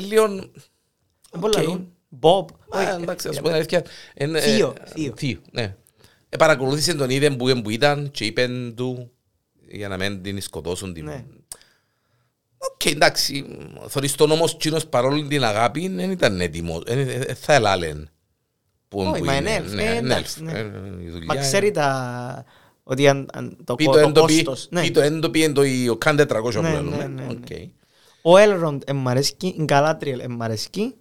λίγο, Ε, Πολλά οκ. λούν. Μπομπ. Α, εντάξει, ας πούμε την αλήθεια. είναι, ε, Θείο, ε, θείο. Θείο, ναι. Ε, παρακολούθησε τον είδε που, που ήταν και είπε του για να μην την σκοτώσουν την... Ναι. Οκ, εντάξει, θωρείς τον όμως κοινός παρόλο την αγάπη δεν ήταν έτοιμος, ε, ε, ε, θα ελάλεν. Που, Όχι, που μα είναι. είναι elf, Ναι, ε, είναι εντάξει, elf. ναι. Ε, η δουλειά Μα είναι- ξέρει τα... ότι αν, αν το, Πει κο- το το έντοπι, κόστος... Ναι. πει το έντοπι εν το η- ο καν 400 που Ναι, λέμε. Ναι, ναι, ναι. Οκ. Ο Έλροντ εμ' αρέσκει, η Γκαλάτριελ εμ' αρέσκει.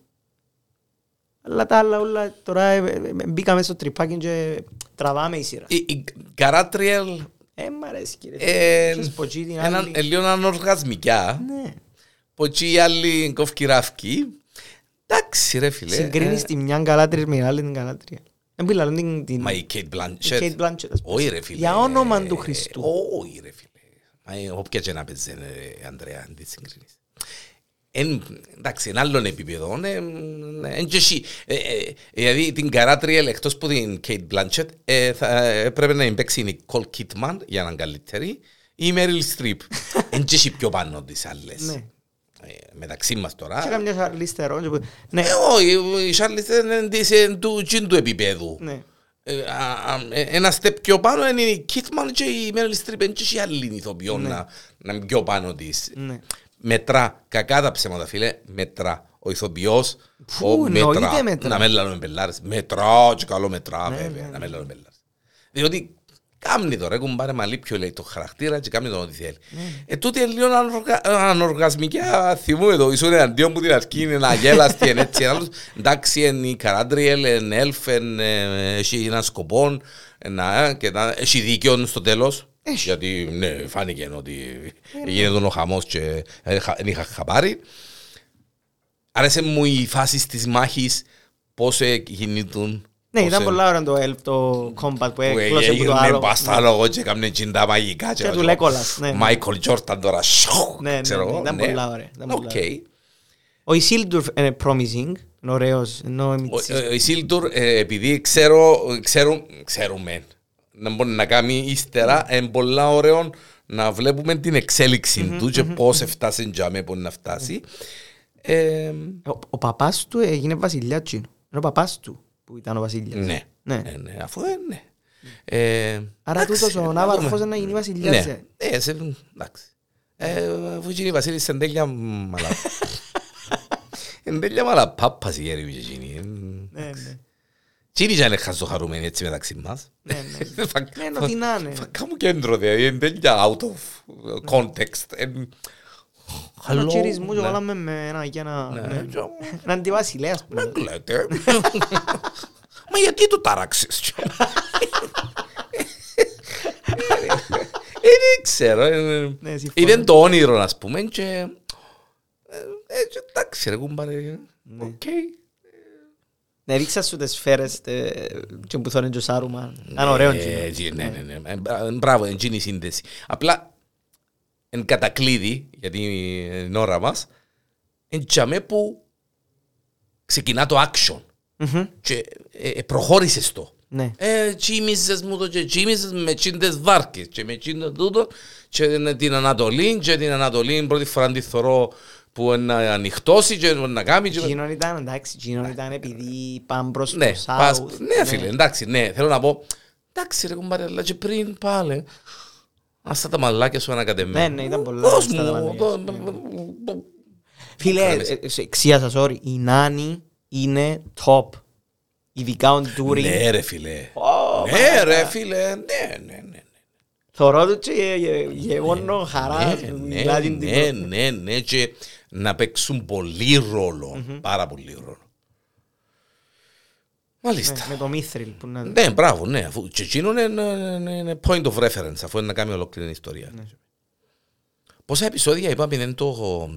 Αλλά τα άλλα όλα τώρα ε, ε, ε, μπήκαμε στο τρυπάκι και τραβάμε η σειρά. Η- Η Γκαράτριελ Εμ' αρέσκει ρε. ε, Ξέρεις, ποτσί την έναν- άλλη. ε, λίγο ανοργασμικιά. Ναι. Ποτσί η άλλη κόφκι ράφκι. Εντάξει ρε φίλε. Συγκρίνεις Ε, τη μια Γκαλάτριελ με την άλλη την Γκαλάτριελ. Δεν πήλα την... την- Μα η Κέιτ η Μπλάντσετ. Kate Blanchett, ας πούμε. Όχι ρε φίλε. Για όνομα του Χριστού. Όχι ρε φίλε. Μα ε, όποια και να παίζει ε, Ανδρέα, αν τη συγκρίνεις. Εν, εντάξει, εν άλλων επίπεδων. ε, ε, εν και εσύ. Ε, ε, Δηλαδή την Καράτριελ εκτός που την Κέιτ Μπλάντσετ ε, θα έπρεπε να παίξει η Νικόλ Κίτμαν για να είναι καλύτερη ή η Μέριλ Στριπ. Εν και εσύ πιο πάνω τις άλλες. Ναι. Ε, Μεταξύ μας τώρα. Και καμιά Charlize Theron. Ναι, Ε, Όχι, η Σάρλις είναι της, ε, του τσιν του επίπεδου. ναι. Ε, α, α, ε, Ένα στεπ πιο πάνω είναι η Κίτμαν και η Μέριλ Στριπ και η άλλη ηθοποιό να, να είναι πιο πάνω της. Ναι. Μετρά, κακά τα ψέματα φίλε, μετρά. Ο ηθοποιός, Φου, ο εννοείται μετρά. μετρά. Να μην λαλούμε μπελάρες. Μετρά και καλό μετρά Ναι, βέβαια, ναι, να μην λαλούμε μπελάρες. Διότι κάμνει τώρα, έχουν πάρει μαλλί πιο λέει το χαρακτήρα και κάμνει τον ό,τι θέλει. Ναι. Ε, τούτη είναι λίγο ανοργα- ανοργασμικά θυμούμε το, ήσουν εναντίον που την αρχή είναι να γέλαστη, είναι έτσι, είναι άλλος. εντάξει, είναι η Καράντριελ, είναι elf, είναι- έχει έναν σκοπό, να, και να, έχει δίκιο στο τέλος. Έχει. Γιατί ναι, φάνηκε ότι γίνεται ο χαμός και δεν είχα χαπάρει. Άρεσε μου η φάση της μάχης, πώς ε, κινητούν. Ναι, πώς, ήταν ε, πολλά ώρα το Elf, το combat που που έκλωσε από το έγινε άλλο. μπαστάλογο και έκαμε τσιντα μαγικά. Και του Λέγκολας, ναι, ναι. Μάικολ Τζόρταν τώρα, σιου, Ναι, ναι, ξέρω ναι, εγώ, ήταν πολλά ωραία, ήταν πολλά Οκ. ωραία. Ο Ισίλντουρ είναι promising, είναι ωραίος, ενώ Ο- εμείς- ο- Ο Ισίλτουρ, ε, επειδή ξέρω, ξέρουν, ξέρουμε να μπορεί να κάνει ύστερα, είναι πολλά ωραίο να βλέπουμε την εξέλιξη του και πώς έφτασε τζάμε που να φτάσει. Ε, Ο, ο παπάς του έγινε βασιλιάς τσίνο. Είναι ο παπάς του που ήταν ο βασιλιάς. Ναι, Ναι. ναι, ναι, αφού δεν είναι. Ε, Άρα εντάξει, τούτος ο να Ναύαρχος δούμε. να γίνει βασιλιάς. Ναι, ε. ε, σε, εντάξει. Ε, αφού γίνει η Βασίλης εν τέλεια μαλα... Εν τέλεια μαλαπάπας η γέρη και εκείνη. ε. Ναι, ναι. Τι είναι για να χαζοχαρούμενοι έτσι μεταξύ μας. Ναι, ναι. Θα- Ναι, ενώ τι να είναι. Θα κάνουμε κέντρο, δηλαδή, εν τέλεια out of context. Εν- Κάνω Hello, τσιρισμού και ναι. βάλαμε με ένα για να... Ναι, ναι. και- Έναν αντιβασιλέα, ας πούμε. Δεν λέτε. Μα γιατί το τάραξες. Ε, Δεν ξέρω. ε, Ναι, συμφωνώ. Είδε το όνειρο, ας πούμε, και... ε, ε, και Εντάξει, ρε κουμπάρε. Ναι. Οκ. Ναι, ρίξα σου τις σφαίρες τε- και που θέλουν και ο Σάρουμαν. Ήταν ωραίο Ε, τσίνο. έτσι, Ναι, ναι, ναι. Ε, μπρα- Μπράβο, είναι η σύνδεση. Απλά, εν κατακλείδι, γιατί είναι η ώρα μας, εν τζαμέ που ξεκινά το action Μμμ. και ε, ε, προχώρησες το. Ναι. Ε, τσίμησες μου το και τσίμησες με τσίντες βάρκες και με τσίντες τούτο και την Ανατολή και την Ανατολή πρώτη φορά τη θωρώ που να ανοιχτώσει και να κάνει και... Εκείνον ήταν, εντάξει, εκείνον ήταν επειδή πάμε προς το Ναι, πας, South. ναι φίλε, εντάξει, ναι, θέλω να πω εντάξει ρε κουμπάρε, αλλά και πριν πάλι Άστα τα μαλάκια σου ανακατεμένα. Ναι, ναι, ήταν πολλά Δώσ' άστα τα μου, μαλάκια δώ- σου, δώ- Φίλε, Κάλεμες. ε, σε εξία σας, sorry, η Νάνη είναι top. Ειδικά ο Ντούρι. Ναι ρε φίλε. Ω, Ναι μαλάκα. ρε φίλε, ναι, ναι, ναι. Θωρώ του και γε- γε- γεγονό χαρά. Ναι, ναι, ναι, ναι, ναι, και να παίξουν πολύ ρόλο, πάρα πολύ ρόλο. Μάλιστα. Με το Μίθριλ που να... Ναι, μπράβο, ναι. Αφού και εκείνο είναι, είναι- είναι point of reference, αφού είναι να κάνει ολόκληρη ιστορία. Πόσα επεισόδια είπαμε είναι το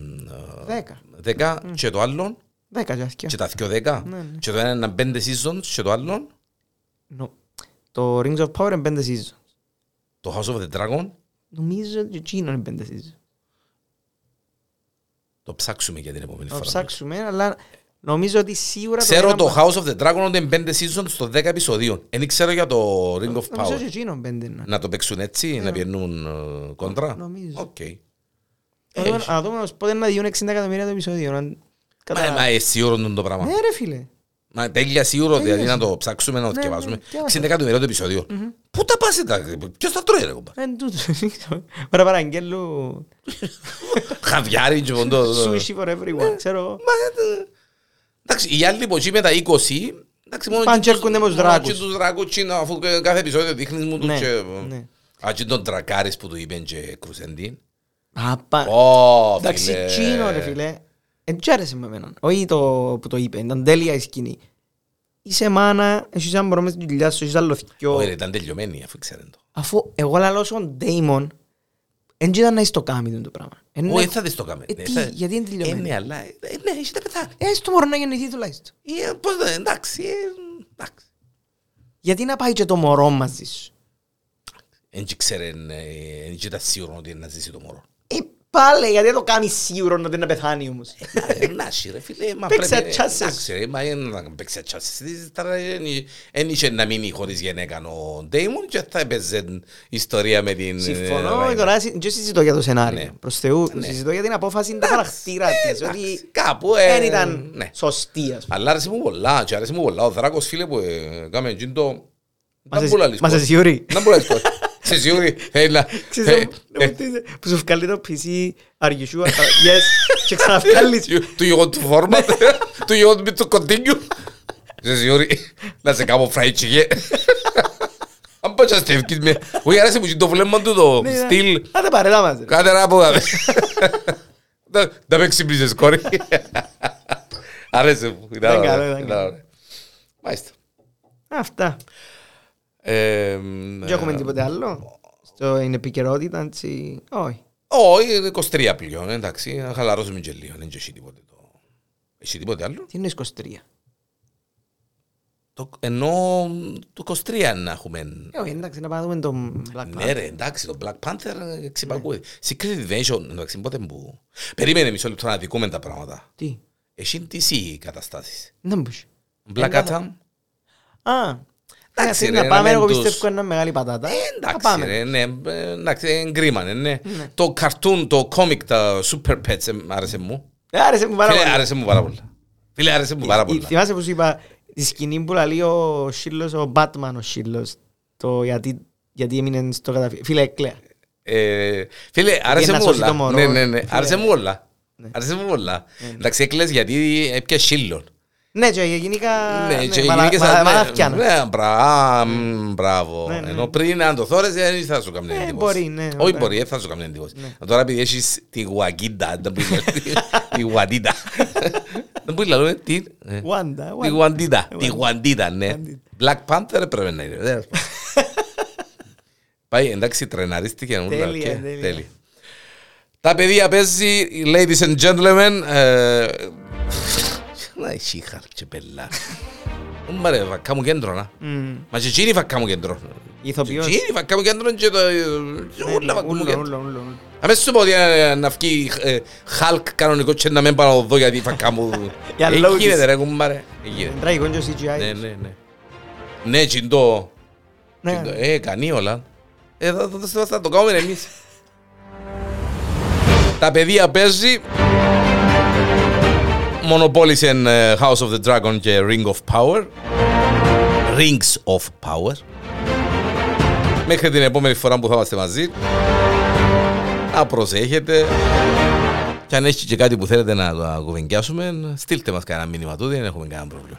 Δέκα. 10 και το άλλο, Δέκα και ασκιά. και τα δυο 10, Ναι, ναι. και το ένα είναι πέντε seasons και το άλλο, Νο- Το Rings of Power είναι πέντε season. το House of the Dragon, Νομίζω ότι εκείνο είναι πέντε season. Το ψάξουμε για την επόμενη Να φορά. ψάξουμε, αλλά νομίζω ότι σίγουρα... Ξέρω ένα- το House of the Dragon ότι είναι πέντε seasons στο 10 επεισοδίων. Δεν ξέρω για το Ring of Νομίζω Power. ότι εκείνο είναι πέντε. ναι. Να το παίξουν έτσι, να πιένουν ε, κόντρα. Νομίζω. Οκ. Να δούμε- Να δούμε όμως πότε να διούν 60 εκατομμύρια το επεισόδιο. να Μα, καταλάβω. μα εσύ όρον το πράγμα. Ναι ρε φίλε. Μα τέλεια σίγουρο, δηλαδή να το ψάξουμε, να το Ναι, διαβάσουμε. ναι, διάβασα. 60 εκατομμύρια το επεισόδιο. Πού τα πας τα, ποιος τα τρώει ρε κομπά; Εν τούτο. Ωραία παραγγέλου Χαβιάρι και ποντό. sushi for everyone. Ξέρω. Μα, ε, Εντάξει, οι άλλοι που εκεί με τα 20, εντάξει, μόνο Πάνε και και έρχονται με τους δράκους. Και τους δράκους, και να- αφού κάθε επεισόδιο δείχνεις μου τους Ναι, και... ναι. Α, και τον τρακάρις που του είπεν και Κρουσεντίν. Απα- Ω, Εντάξει, φίλε. τσίνο ρε φίλε. Εν τσ' άρεσε με εμένα. Όχι το που το είπε, ήταν τέλεια η σκηνή. Είσαι μάνα, έχεις ένα μωρό μες στην δουλειά σου, έχεις άλλο θκυο. Όχι, ρε, ήταν τελειωμένοι, αφού ξέρετε το. Αφού εγώ λαλώ στον Ντέιμον, εν ήταν να είσαι το κάμι του το πράγμα. Εν Όχι, να- θα δεις το κάμε. Ε, Ναι, τι, θα- γιατί είναι τελειωμένο. Ε, ναι, αλλά... ε, Ναι, έχετε πεθάνει. Ε, στο μωρό να γεννηθεί τουλάχιστον. Ε, Πώς δεν, εντάξει, ε, εντάξει. Γιατί να πάει και το μωρό μαζί σου; Εν και ξέρεν, ε, εν και ήταν σίγουρο ότι είναι να ζήσει το μωρό. Ε, πάλι, γιατί το κάνεις σίγουρο να δεν να πεθάνει όμως. Ε, Να σει, ρε φίλε, μα Παίξε πρέπει... ατσάσες. Εντάξει ρε, μα είναι να παίξει ατσάσες. Τώρα εν είχε να μείνει χωρίς γενέκα ο Ντέιμον και θα έπαιζε ιστορία με την... ε, Συμφωνώ, Ράινα. τώρα συ- δεν συζητώ για το Ναι. σενάριο. Προς Θεού, Ναι. συζητώ για την απόφαση του χαρακτήρα της. εντάξει, Ότι κάπου, ε, δεν ήταν ναι. σωστή, ας πούμε. Αλλά άρεσε μου πολλά και άρεσε μου πολλά. Ο Δράκος φίλε που ε, κάμε εκείνο το... Μας Να εσύ- μπουλα λίσκο. Μας εσύ ωρεί. Να μπουλα λίσκο. Σε σίγουρη. Έλα. Ξέρεις, Ε, να μου ε, πεις, που σου βγάλει το PC, are you sure? Yes. Και ξαναβγάλεις. Do you want to format? Do you want me to continue? Σε σίγουρη. Να σε κάνω fried chicken. Αν πάω και αστεύκεις με. Όχι άρεσε μου και το βλέμμα του το Ναι, ναι. στυλ. Άντε παρέτα μας. ρε. Κάτε να πω. Να να με ξύπνησες κόρη. Άρεσε μου. Ήταν Ήταν ωραίο, καλό, ήταν ήταν καλό. ωραίο. Μάλιστα. Αυτά. Ε, Δεν έχουμε τίποτε άλλο. Στην επικαιρότητα, έτσι. Όχι. Όχι, είναι 23 πλέον, εντάξει. Να χαλαρώσουμε και λίγο. Δεν έχει τίποτε το... Έχει τίποτε άλλο. Τι είναι 23. Το, ενώ το 23 να έχουμε... Ε, όχι, εντάξει, να πάμε να δούμε τον Black Ναι Panther. ρε, εντάξει, το Black Panther εξυπακούεται. Secret Invasion, εντάξει, πότε που... Περίμενε μισό λεπτό να δικούμε τα πράγματα. Τι; Έχει DC καταστάσεις; Δεν μπορείς. Black Δεν Atom. Α. Εντάξει, Εντάξει, ρε, να πάμε, να εγώ μην τους- πιστεύω είναι μια μεγάλη πατάτα. Ε, Να Εντάξει, πάμε. ρε, ναι, ε, εντάξει, εγκρίμανε, ναι. Το cartoon, το comic, τα Super Pets, ε, άρεσε μου. Ε, Άρεσε μου πάρα Φίλε, πολύ. άρεσε μου πάρα πολλά. Φίλε, άρεσε μου πάρα Ε, πολλά. Θυμάσαι που σου είπα τη σκηνή που λέει ο Σίλος, ο Batman ο Σίλος, το γιατί, γιατί έμεινε στο καταφύγιο. Φίλε, έκλαια. Ε, Φίλε, άρεσε να μου σώσει το όλα. μωρό. Ναι, ναι, ναι. Φίλε. Άρεσε μου όλα. Ναι. Άρεσε μου όλα. Εντάξει, έκλαις γιατί έπια σύλλον. Ναι, και γενικά... Ναι, και μαλα- γίνηκες μαλα- σαν- μαλαθιάνα. Ναι, μπρα- μ, μπράβο. Ναι, ναι. Ενώ πριν αν το θόρες δεν θα σου κάνει Ε, εντύπωση. μπορεί, ναι, Όχι ναι. μπορεί, δεν θα σου κάνει εντύπωση. Τώρα επειδή έχεις τη γουαγκίντα, δεν μπορεί τη γουαντίτα. Δεν μπορεί να λέμε τι. ε, Wanda, Τη Wanda. γουαντίτα, τη γουαντίτα, ναι. Wanda. Black Panther πρέπει να είναι. Πάει, εντάξει, τρεναρίστηκε. όλα, Τέλεια, οκ, τέλεια. τέλεια. Τα παιδιά παίζει, ladies and gentlemen. Ε, Να έχει χάρτσε πελά. Μα ρε, βακά μου κέντρο, να. Μμ. Μα και εκείνη βακά μου κέντρο. Ηθοποιός. Και εκείνη βακά μου κέντρο και το... και Όλα βακά μου Ούλο, κέντρο. ούλο, ούλο, ούλο. Αμέσως σου πω ότι ε, να βγει ε, Hulk κανονικό και να μην πάω να το δω γιατί βακά μου... Για Ε, λόγους. Γίνεται ρε κουμπάρε. Ε, γίνεται. Τραγικό και ο CGI. Ναι, ναι, ναι. Ναι, τσιντό. Ναι. τσιντό. Ε, κανεί όλα. Ε, θα, θα, θα, θα το κάνουμε εμείς. Τα παιδιά παίζει. Μονοπόλησε ε, House of the Dragon και Ring of Power. Rings of Power. Μέχρι την επόμενη φορά που θα είμαστε μαζί. Να προσέχετε. Και αν έχει και κάτι που θέλετε να το κουβεντιάσουμε, στείλτε μας κανένα μήνυμα του, δεν έχουμε κανένα πρόβλημα.